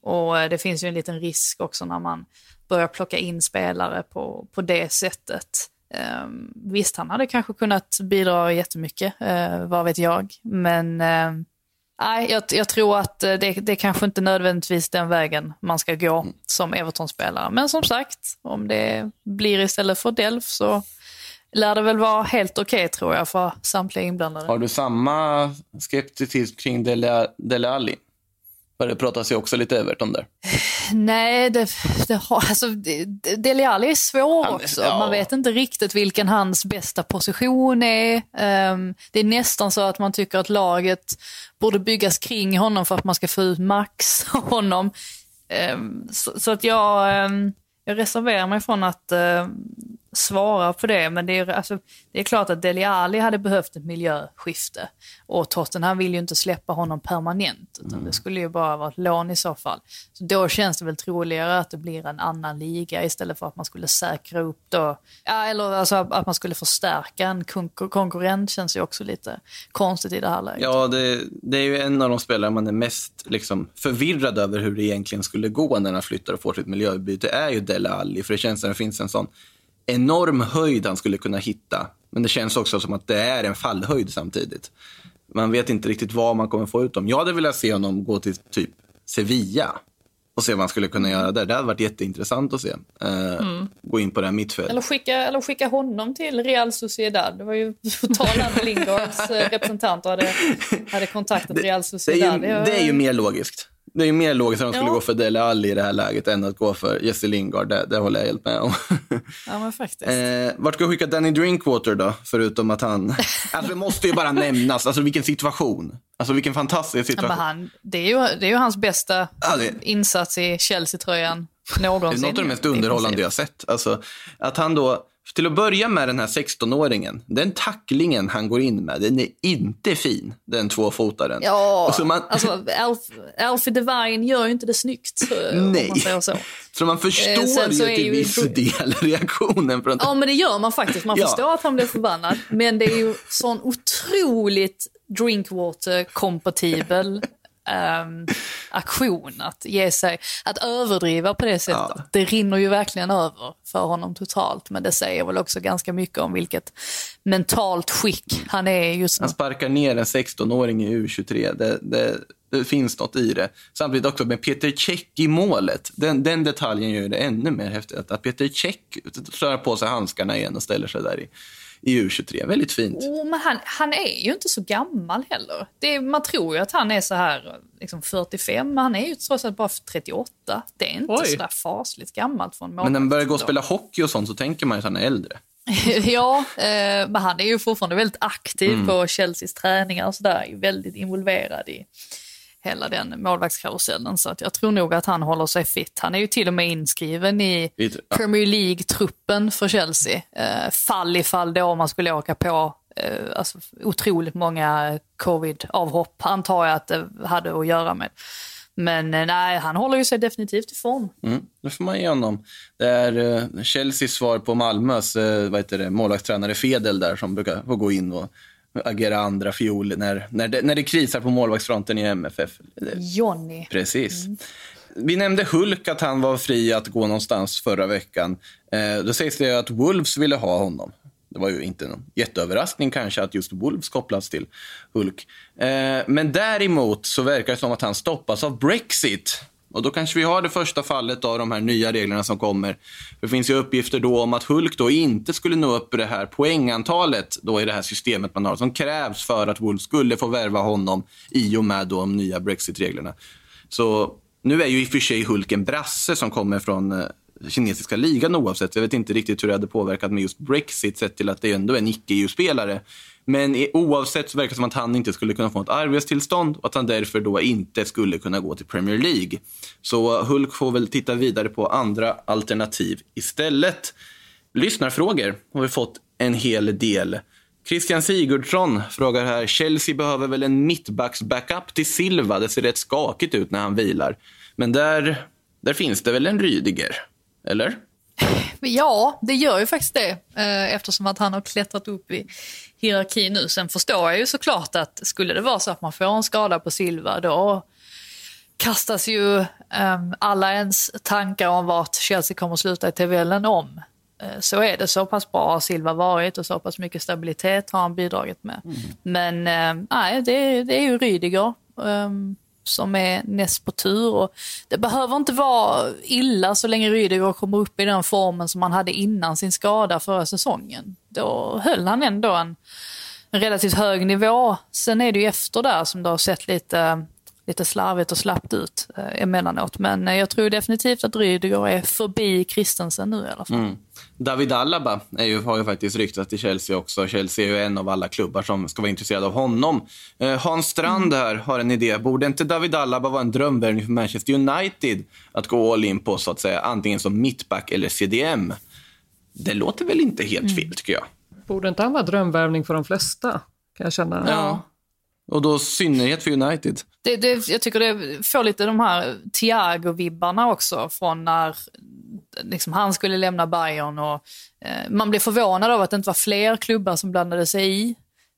Och eh, det finns ju en liten risk också när man börjar plocka in spelare på, på det sättet. Um, visst, han hade kanske kunnat bidra jättemycket, uh, vad vet jag. Men um, Nej, jag, jag tror att eh, det, det är kanske inte nödvändigtvis den vägen man ska gå som Everton-spelare. Men som sagt, om det blir istället för Delf så lär det väl vara helt okej tror jag för samtliga inblandade. Har du samma skepticism kring Dele, Dele Alli? För det pratas ju också lite Everton där. Nej, det, det har, alltså, Dele Alli är svår Han- också. ja. Man vet inte riktigt vilken hans bästa position är. Ehm, det är nästan så att man tycker att laget borde byggas kring honom för att man ska få ut max av honom. Ehm, så, så att jag, ehm, jag reserverar mig från att ehm, svara på det. Men det är, alltså, det är klart att Dele Alli hade behövt ett miljöskifte. Och Tottenham vill ju inte släppa honom permanent. Utan Det skulle ju bara vara ett lån i så fall. Så då känns det väl troligare att det blir en annan liga istället för att man skulle säkra upp då. Ja, eller alltså att man skulle förstärka en konkur- konkurrent känns ju också lite konstigt i det här läget. Ja, det, det är ju en av de spelare man är mest liksom, förvirrad över hur det egentligen skulle gå när han flyttar och får sitt miljöbyte är ju Dele Alli. För det känns som att det finns en sån enorm höjd han skulle kunna hitta. Men det känns också som att det är en fallhöjd samtidigt. Man vet inte riktigt vad man kommer få ut dem. Jag hade velat se honom gå till typ Sevilla och se vad han skulle kunna göra där. Det hade varit jätteintressant att se. Eh, Gå in på det här mittfältet. Eller skicka, eller skicka honom till Real Sociedad. Det var ju på tal om Lingards eh, representanter hade, hade kontaktat Real Det är, Sociedad. ju, det är ju mer logiskt. Det är ju mer logiskt att de skulle Ja. gå för Dele Alli i det här läget än att gå för Jesse Lingard. Det, det håller jag helt med om. Ja, men faktiskt. eh, vart ska jag skicka Danny Drinkwater då? Förutom att han... Alltså det måste ju bara nämnas. Alltså vilken situation. Alltså vilken fantastisk Ja, situation. men han, det, är ju, det är ju hans bästa Ja, det- insats i Chelsea-tröjan Det är någonsin. något av det mest underhållande jag sett. Alltså, att han då, till att börja med den här 16-åringen, den tacklingen han går in med, den är inte fin, den tvåfotaren. Ja, Och så man, alltså Alf, Alfie Devine gör ju inte det snyggt, eh, Nej. man säger så. så man förstår sen så ju till ju- viss del reaktionen från Ja, men det gör man faktiskt. Man Ja. förstår att han blir förbannad. Men det är ju sån otroligt drinkwater-kompatibel ehm, aktion att ge sig, att överdriva på det sättet. Ja. Det rinner ju verkligen över för honom totalt. Men det säger väl också ganska mycket om vilket mentalt skick han är just nu. Han sparkar ner en 16-åring i U23. Det, det, det finns något i det. Samtidigt också med Peter Cech i målet. Den, den detaljen gör det ännu mer häftigt. Att Peter Cech slår på sig handskarna igen och ställer sig där i, i U23. Väldigt fint. Oh, men han, han är ju inte så gammal heller. Det är, man tror ju att han är så här liksom 45, men han är ju trots allt bara 38. Det är inte Oj. så där fasligt gammalt för en Men när man börjar gå och spela hockey och sånt så tänker man ju att han är äldre. ja, eh, men han är ju fortfarande väldigt aktiv Mm. på Chelseas träningar och sådär. Är väldigt involverad i hela den målvaktskarusellen. Så att jag tror nog att han håller sig fit. Han är ju till och med inskriven i. Premier League-truppen för Chelsea. Eh, fall ifall då man skulle åka på eh, alltså, otroligt många covid-avhopp, antar jag att det hade att göra med. Men eh, nej, han håller ju sig definitivt i form. Mm, det får man ge honom. Det är uh, Chelseas svar på Malmös uh, vad heter det, målvaktstränare Fedel där som brukar få gå in och agera andra fiol när, när, det, när det krisar på målvaktsfronten i MFF. Johnny. Precis. Vi nämnde Hulk, att han var fri att gå någonstans förra veckan. Eh, då sägs det att Wolves ville ha honom. Det var ju inte någon jätteöverraskning kanske att just Wolves kopplas till Hulk. Eh, men däremot så verkar det som att han stoppas av Brexit. Och då kanske vi har det första fallet av de här nya reglerna som kommer. Det finns ju uppgifter då om att Hulk då inte skulle nå upp det här poängantalet då i det här systemet man har som krävs för att Wolves skulle få värva honom i och med då de nya Brexit-reglerna. Så nu är ju i och för sig Hulk en brasse som kommer från eh, kinesiska ligan oavsett. Jag vet inte riktigt hur det hade påverkat med just Brexit sett till att det ändå är en icke-EU-spelare. Men oavsett så verkar det som att han inte skulle kunna få ett arbetstillstånd och att han därför då inte skulle kunna gå till Premier League. Så Hulk får väl titta vidare på andra alternativ istället. Lyssnarfrågor har vi fått en hel del. Christian Sigurdsson frågar här, Chelsea behöver väl en mittbacks-backup till Silva? Det ser rätt skakigt ut när han vilar. Men där, där finns det väl en Rydiger? Eller? Ja, det gör ju faktiskt det eh, eftersom att han har klättrat upp i hierarkin nu. Sen förstår jag ju såklart att skulle det vara så att man får en skada på Silva då kastas ju ehm, alla ens tankar om vart Chelsea kommer att sluta i tabellen om. Eh, Så är det, så pass bra har Silva varit och så pass mycket stabilitet har han bidragit med. Men eh, nej, det, det är ju Rydiger ehm, som är näst på tur. Och det behöver inte vara illa så länge Rydiger kommer upp i den formen som han hade innan sin skada förra säsongen. Då höll han ändå en, en relativt hög nivå. Sen är det ju efter där som det har sett lite, lite slarvigt och slappt ut eh, emellanåt. Men eh, jag tror definitivt att Rydiger är förbi Christensen nu i alla fall. David Alaba är ju, har ju faktiskt ryktats till Chelsea också. Chelsea är ju en av alla klubbar som ska vara intresserade av honom. Eh, Hans Strand här har en idé. Borde inte David Alaba vara en drömvärvning för Manchester United att gå all in på, så att säga, antingen som mittback eller CDM? Det låter väl inte helt fel, tycker jag. Borde inte han vara drömvärvning för de flesta? Kan jag känna. Ja. Och då i synnerhet för United. Det, det, jag tycker det får lite de här Thiago-vibbarna också från när liksom, han skulle lämna Bayern och eh, man blev förvånad av att det inte var fler klubbar som blandade sig i.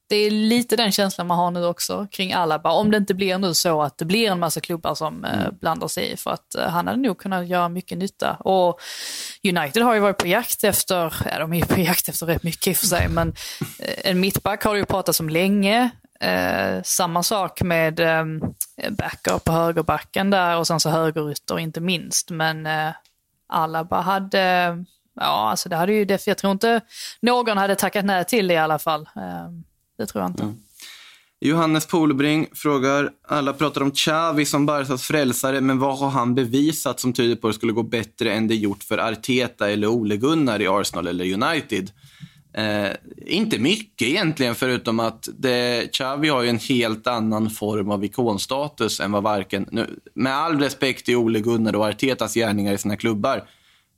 Det är lite den känslan man har nu också kring Alaba. Om det inte blir nu så att det blir en massa klubbar som eh, blandar sig i. För att eh, han hade nog kunnat göra mycket nytta. Och United har ju varit på jakt efter, ja de är ju på jakt efter rätt mycket i och för sig, men eh, en mittback har det ju pratats om länge. Eh, samma sak med eh, backup på högerbacken där och sen så högerytter inte minst. Men eh, bara hade, ja alltså det hade ju, def- jag tror inte någon hade tackat nej till det i alla fall. Eh, det tror jag inte. Mm. Johannes Polbring frågar, alla pratar om Xavi som Barcas frälsare, men vad har han bevisat som tyder på att det skulle gå bättre än det gjort för Arteta eller Ole Gunnar i Arsenal eller United? Eh, inte mycket egentligen, förutom att det, Xavi har ju en helt annan form av ikonstatus än vad varken, nu, med all respekt till Ole Gunnar och Artetas gärningar i sina klubbar,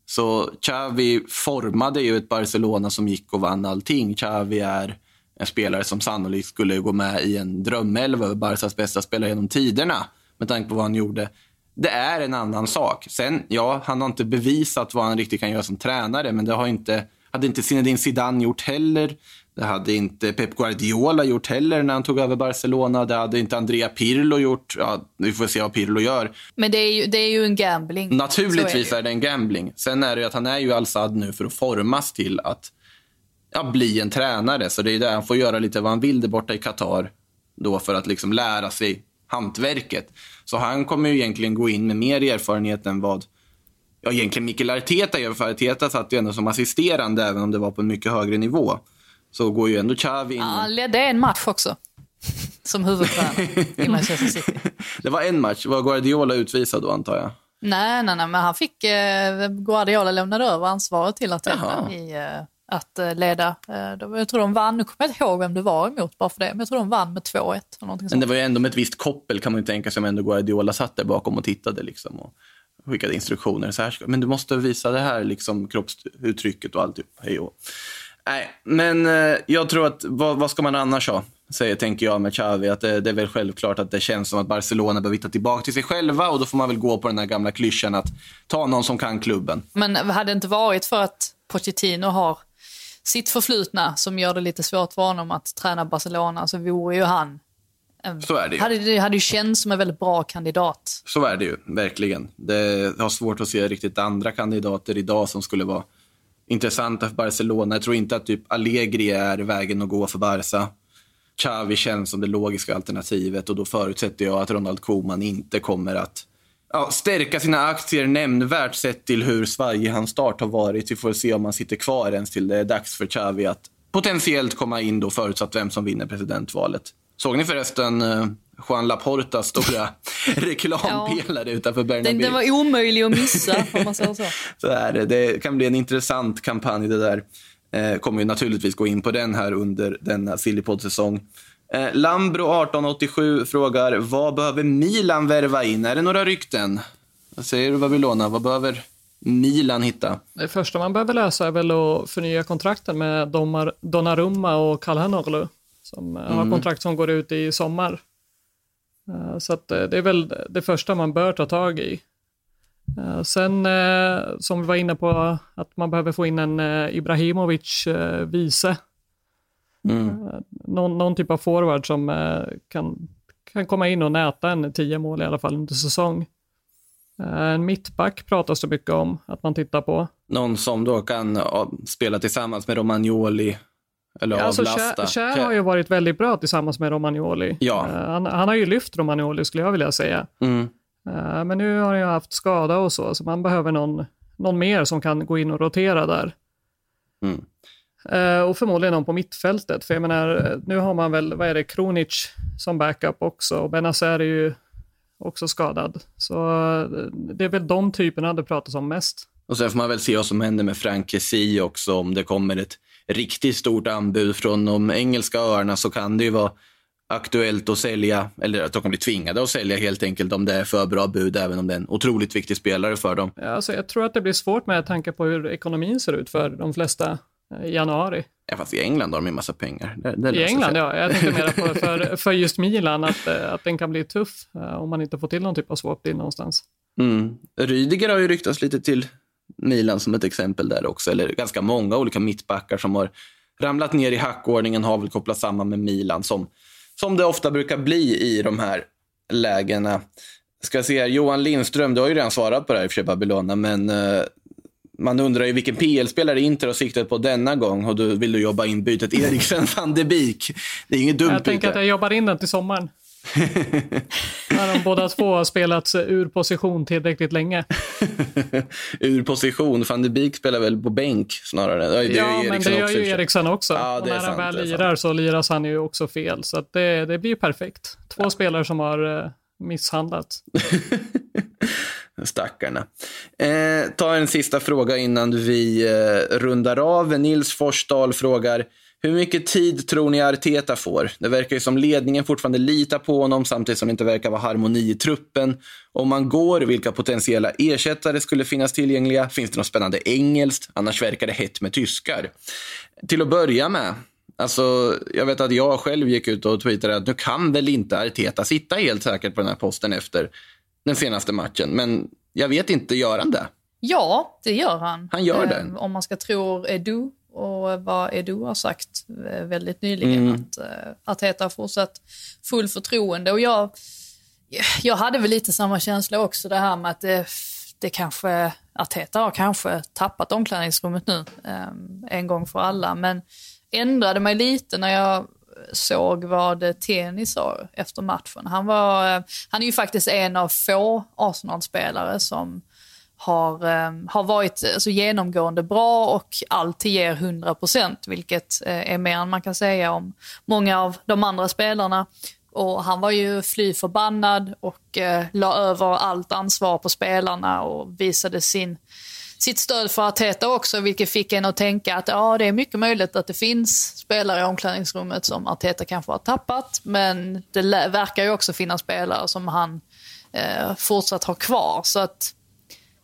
så Xavi formade ju ett Barcelona som gick och vann allting. Xavi är en spelare som sannolikt skulle gå med i en drömelva över Barcas bästa spelare genom tiderna med tanke på vad han gjorde. Det är en annan sak. Sen, ja, han har inte bevisat vad han riktigt kan göra som tränare, men det har inte, hade inte Zinedine Zidane gjort heller. Det hade inte Pep Guardiola gjort heller när han tog över Barcelona. Det hade inte Andrea Pirlo gjort. Ja, vi får se vad Pirlo gör. Men det är ju, det är ju en gambling. Naturligtvis Så är, det en gambling. Sen är det ju att han är ju Al-Sad nu för att formas till att ja, bli en tränare. Så det är där han får göra lite vad han vill där borta i Qatar. Då för att liksom lära sig hantverket. Så han kommer ju egentligen gå in med mer erfarenhet än vad ja, egentligen Mikael Arteta gör. För Arteta satt ju ändå som assisterande även om det var på en mycket högre nivå. Så går ju ändå Xavi in. Ja, han ledde en match också. Som huvudtränare i Manchester City. Det var en match. Var Guardiola utvisad då antar jag? Nej, nej, nej, men han fick, eh, Guardiola lämnade över ansvaret till Arteta i eh, att eh, leda. Eh, jag tror de vann, nu kommer jag inte ihåg vem det var emot bara för det, men jag tror de vann med 2-1. eller någonting Men det var ju ändå med ett visst koppel kan man ju tänka sig om ändå Guardiola satt där bakom och tittade liksom och skickade instruktioner. Så här ska, men du måste visa det här liksom kroppsuttrycket och allt. Hej och. Nej, men eh, jag tror att vad, vad ska man annars ha? Säger, tänker jag med Xavi, att det, det är väl självklart att det känns som att Barcelona behöver hitta tillbaka till sig själva och då får man väl gå på den här gamla klyschan att ta någon som kan klubben. Men hade det inte varit för att Pochettino har sitt förflutna som gör det lite svårt för honom att träna Barcelona så vore ju han så är det ju. hade, det hade ju känts som en väldigt bra kandidat. Så är det ju, verkligen. Det har svårt att se riktigt andra kandidater idag som skulle vara intressanta för Barcelona. Jag tror inte att typ Allegri är vägen att gå för Barca. Xavi känns som det logiska alternativet och då förutsätter jag att Ronald Koeman inte kommer att ja, stärka sina aktier nämnvärt sett till hur svajig hans start har varit. Vi får se om han sitter kvar ens till det är dags för Xavi att potentiellt komma in då förutsatt vem som vinner presidentvalet. Såg ni förresten eh, Juan Laportas stora reklampelare utanför Den, Bernabéu. den var omöjlig att missa, om man säger så. Så är det. Det kan bli en intressant kampanj det där. Eh, kommer ju naturligtvis gå in på den här under denna Sillypodd-säsong. Eh, Lambro 1887 frågar, vad behöver Milan värva in? Är det några rykten? Vad säger du Babylona? Vad behöver Milan hitta? Det första man behöver lösa är väl att förnya kontrakten med Donnarumma och Kalhanoglu. Som eh, har kontrakt som går ut i sommar. Eh, Så att eh, det är väl det första man bör ta tag i. Sen, som vi var inne på, att man behöver få in en Ibrahimovic vice. Mm. Någon, någon typ av forward som kan, kan komma in och näta en 10 mål i alla fall under säsong. En mittback pratas det mycket om att man tittar på. Någon som då kan spela tillsammans med Romagnoli eller Alltså, avlasta. Kjär har ju varit väldigt bra tillsammans med Romagnoli. Ja. Eh, Han, han har ju lyft Romagnoli skulle jag vilja säga. Mm. Eh, Men nu har han ju haft skada och så, så man behöver någon, någon mer som kan gå in och rotera där. Mm. Eh, Och förmodligen någon på mittfältet, för jag menar, nu har man väl, vad är det, Kronic som backup också och Benazer är ju också skadad. Så det är väl de typerna det pratas om mest. Och sen får man väl se vad som händer med Frank Kessie också. Om det kommer ett riktigt stort anbud från de engelska öarna så kan det ju vara aktuellt att sälja, eller att de kan bli tvingade att sälja helt enkelt om det är för bra bud, även om det är en otroligt viktig spelare för dem. Alltså, jag tror att det blir svårt med tanke på hur ekonomin ser ut för de flesta eh, i januari. Ja, fast i England har de ju massa pengar. Det, det I England, sig. ja. Jag tänkte mer på för, för just Milan, att, eh, att den kan bli tuff eh, om man inte får till någon typ av swap deal någonstans. Mm. Rydiger har ju ryktats lite till Milan som ett exempel där också. Eller ganska många olika mittbackar som har ramlat ner i hackordningen har väl kopplats samman med Milan som, som det ofta brukar bli i de här lägena. Ska se här, Johan Lindström, du har ju redan svarat på det här i och för sig Babylona, men eh, man undrar ju vilken PL-spelare Inter har siktat på denna gång och då vill du jobba in bytet Eriksen van de Beek. Det är inget dumt Jag tänker byte. att jag jobbar in den till sommaren. När de båda två har spelat ur position tillräckligt länge. Ur position, van de Beek spelar väl på bänk snarare. Ja, det ja, men det gör ju. Eriksen också. Ja, och när han sant, väl det är lirar så liras han ju också fel. Så det, det blir perfekt. Två spelare som har eh, misshandlat. Stackarna. Eh, ta en sista fråga innan vi eh, rundar av. Nils Forsdahl frågar hur mycket tid tror ni Arteta får? Det verkar ju som ledningen fortfarande litar på honom samtidigt som det inte verkar vara harmoni i truppen. Om man går, vilka potentiella ersättare skulle finnas tillgängliga? Finns det något spännande engelskt? Annars verkar det hett med tyskar. Till att börja med, alltså, jag vet att jag själv gick ut och tweetade att nu kan väl inte Arteta sitta helt säkert på den här posten efter den senaste matchen. Men jag vet inte, gör han det? Ja, det gör han. Han gör det. Eh, Om man ska tro Edu och vad Edu har sagt eh, väldigt nyligen. Mm. Att eh, Arteta har fortsatt full förtroende. Och jag, jag hade väl lite samma känsla också det här med att det, det kanske, Arteta har kanske tappat omklädningsrummet nu eh, en gång för alla. Men ändrade mig lite när jag såg vad Tenny sa efter matchen. Han, var, han är ju faktiskt en av få Arsenal-spelare som har, eh, har varit alltså, genomgående bra och alltid ger 100 procent, vilket eh, är mer än man kan säga om många av de andra spelarna. Och han var ju fly förbannad och eh, la över allt ansvar på spelarna och visade sin, sitt stöd för Arteta också, vilket fick en att tänka att ja, det är mycket möjligt att det finns spelare i omklädningsrummet som Arteta kanske har tappat, men det verkar ju också finnas spelare som han eh, fortsatt har kvar. Så att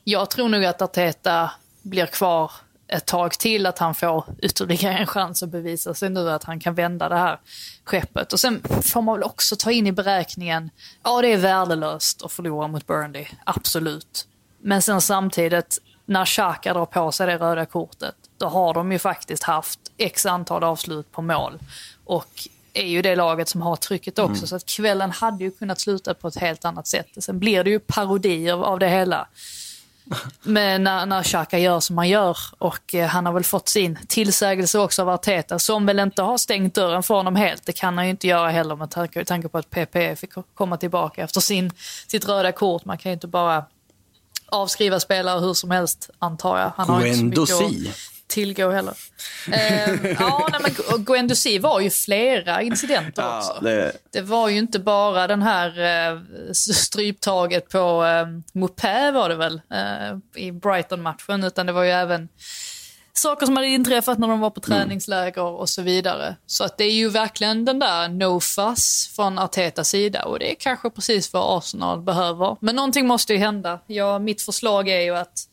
jag tror nog att Arteta blir kvar ett tag till, att han får ytterligare en chans att bevisa sig nu att han kan vända det här skeppet. Och sen får man väl också ta in i beräkningen, ja det är värdelöst att förlora mot Burnley, absolut. Men sen samtidigt, när Xhaka drar på sig det röda kortet, då har de ju faktiskt haft x antal avslut på mål. Och är ju det laget som har trycket också, så att kvällen hade ju kunnat sluta på ett helt annat sätt. Sen blir det ju parodier av det hela. Men när, när Xhaka gör som han gör och eh, han har väl fått sin tillsägelse också av Arteta som väl inte har stängt dörren för honom helt. Det kan han ju inte göra heller med tanke, tanke på att PP fick komma tillbaka efter sin, sitt röda kort. Man kan ju inte bara avskriva spelare hur som helst antar jag. Han har ju inte så mycket att tillgå heller. Eh, ja, nej, men Guendouzi var ju flera incidenter också. det... Det var ju inte bara den här eh, stryptaget på eh, Mopé var det väl eh, i Brighton-matchen, utan det var ju även saker som hade inträffat när de var på träningsläger och så vidare. Så att det är ju verkligen den där no fuss från Artetas sida och det är kanske precis vad Arsenal behöver. Men någonting måste ju hända. Ja, mitt förslag är ju att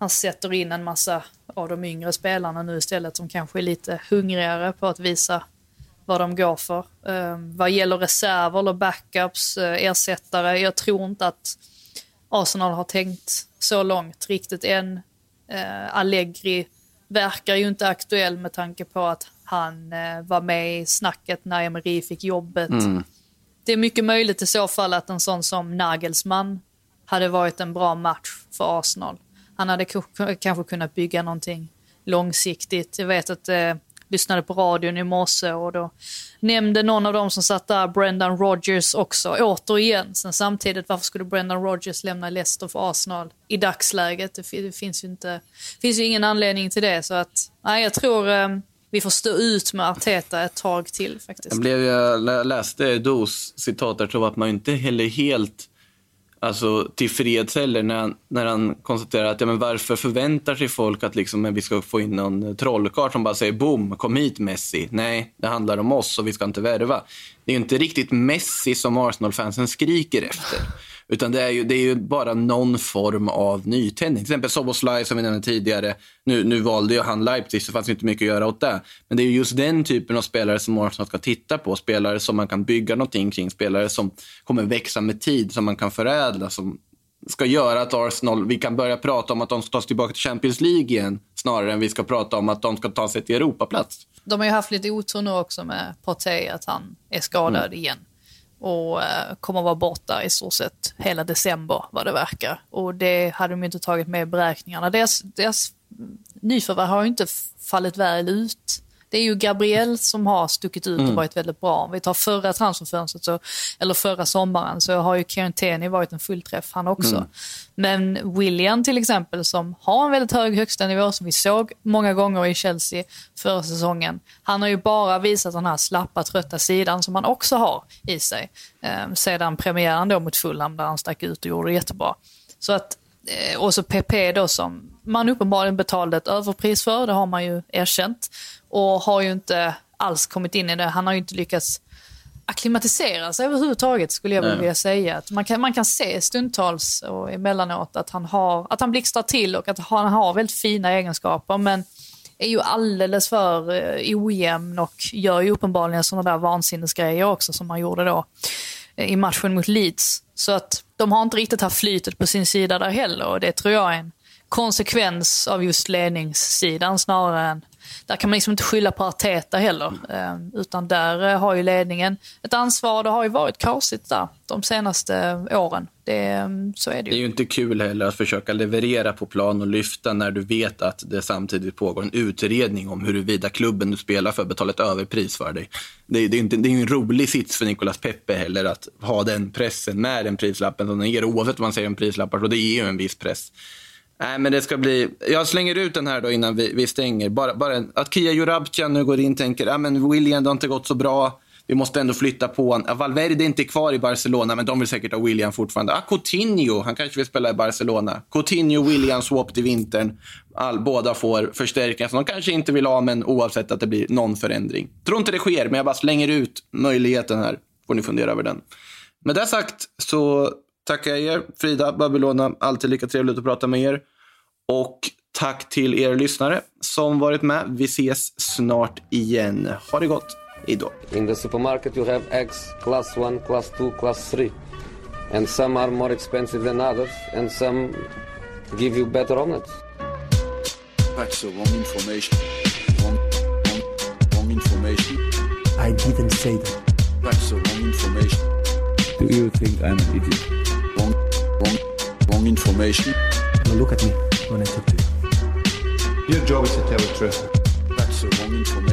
han sätter in en massa av de yngre spelarna nu istället som kanske är lite hungrigare på att visa vad de går för. Um, vad gäller reserver eller backups, uh, ersättare, jag tror inte att Arsenal har tänkt så långt riktigt än. Uh, Allegri verkar ju inte aktuell med tanke på att han uh, var med i snacket när Emery fick jobbet. Mm. Det är mycket möjligt i så fall att en sån som Nagelsmann hade varit en bra match för Arsenal. Han hade kanske kunnat bygga någonting långsiktigt. Jag vet att jag eh, lyssnade på radion i morse och då nämnde någon av dem som satt där Brendan Rodgers också, återigen. Sen samtidigt, varför skulle Brendan Rodgers lämna Leicester för Arsenal i dagsläget? Det, det finns ju inte, finns ju ingen anledning till det. Så att, nej, jag tror eh, vi får stå ut med Arteta ett tag till faktiskt. Jag, blev, jag läste Dos citat jag tror att man inte heller helt alltså, till freds heller när han, när han konstaterar att ja, men varför förväntar sig folk att liksom, vi ska få in någon trollkarl som bara säger boom, kom hit Messi. Nej, det handlar om oss och vi ska inte värva. Det är ju inte riktigt Messi som Arsenal-fansen skriker efter. Utan det är, ju, det är ju bara någon form av nytändning. Till exempel Soboslaj som vi nämnde tidigare. Nu, nu valde ju han Leipzig så det fanns inte mycket att göra åt det. Men det är ju just den typen av spelare som Arsenal ska titta på. Spelare som man kan bygga någonting kring. Spelare som kommer växa med tid, som man kan förädla. Som ska göra att Arsenal, vi kan börja prata om att de ska ta sig tillbaka till Champions League igen. Snarare än vi ska prata om att de ska ta sig till Europaplats. De har ju haft lite otur nu också med Partey, att han är skadad igen. Och eh, kommer vara borta i stort sett hela december vad det verkar. Och det hade de inte tagit med i beräkningarna. Deras, deras nyförvärv har ju inte fallit väl ut. Det är ju Gabriel som har stuckit ut och varit väldigt bra. Om vi tar förra transferfönstret, så, eller förra sommaren, så har ju Kieran Tierney varit en fullträff han också. Men William till exempel, som har en väldigt hög högsta nivå, som vi såg många gånger i Chelsea förra säsongen. Han har ju bara visat den här slappa, trötta sidan som han också har i sig. Eh, sedan premiären då mot Fulham, där han stack ut och gjorde jättebra. Så att, eh, och så PP då som man uppenbarligen betalade ett överpris för, det har man ju erkänt. Och har ju inte alls kommit in i det. Han har ju inte lyckats akklimatisera sig överhuvudtaget skulle jag vilja säga. Att man, kan, man kan se stundtals och emellanåt att han, har, att han blixtrar till och att han har väldigt fina egenskaper. Men är ju alldeles för eh, ojämn och gör ju uppenbarligen sådana där vansinnesgrejer också som han gjorde då eh, i matchen mot Leeds. Så att de har inte riktigt haft flytet på sin sida där heller och det tror jag är en konsekvens av just ledningssidan snarare än där kan man liksom inte skylla på Arteta heller. Eh, utan där eh, har ju ledningen ett ansvar. Det har ju varit kaosigt där de senaste åren. Det, eh, så är det Det är ju. ju inte kul heller att försöka leverera på plan och lyfta när du vet att det samtidigt pågår en utredning om huruvida klubben du spelar för betalar ett överpris för dig. Det är, det är, inte, det är ju en rolig sits för Nicolas Pepe heller att ha den pressen med den prislappen som den ger oavsett vad man säger om prislappar. Och det ger ju en viss press. Nej, men det ska bli... Jag slänger ut den här då innan vi, vi stänger. Bara, bara en- att Kia Jurabtjan nu går in och tänker ah, men William, det har inte gått så bra. Vi måste ändå flytta på honom. Valverde är inte kvar i Barcelona, men de vill säkert ha William fortfarande. Ah, Coutinho, han kanske vill spela i Barcelona. Coutinho, William, swap till vintern. All, båda får förstärkningar som de kanske inte vill ha, men oavsett att det blir någon förändring. Tror inte det sker, men jag bara slänger ut möjligheten här. Får ni fundera över den. Med det sagt så tackar jag er, Frida, Babylona. Alltid lika trevligt att prata med er. Och tack till er lyssnare som varit med. Vi ses snart igen. Ha det gott. Hej då. In the supermarket, you have eggs class 1, class 2, class 3. And some are more expensive than others, and some give you better omelets. That's the wrong information. Wrong, wrong, wrong information. I didn't say that. That's the wrong information. Do you think I'm an idiot? Wrong, wrong, wrong information. Now look at me when I talk to you. Your job is to tell the truth. That's the wrong information.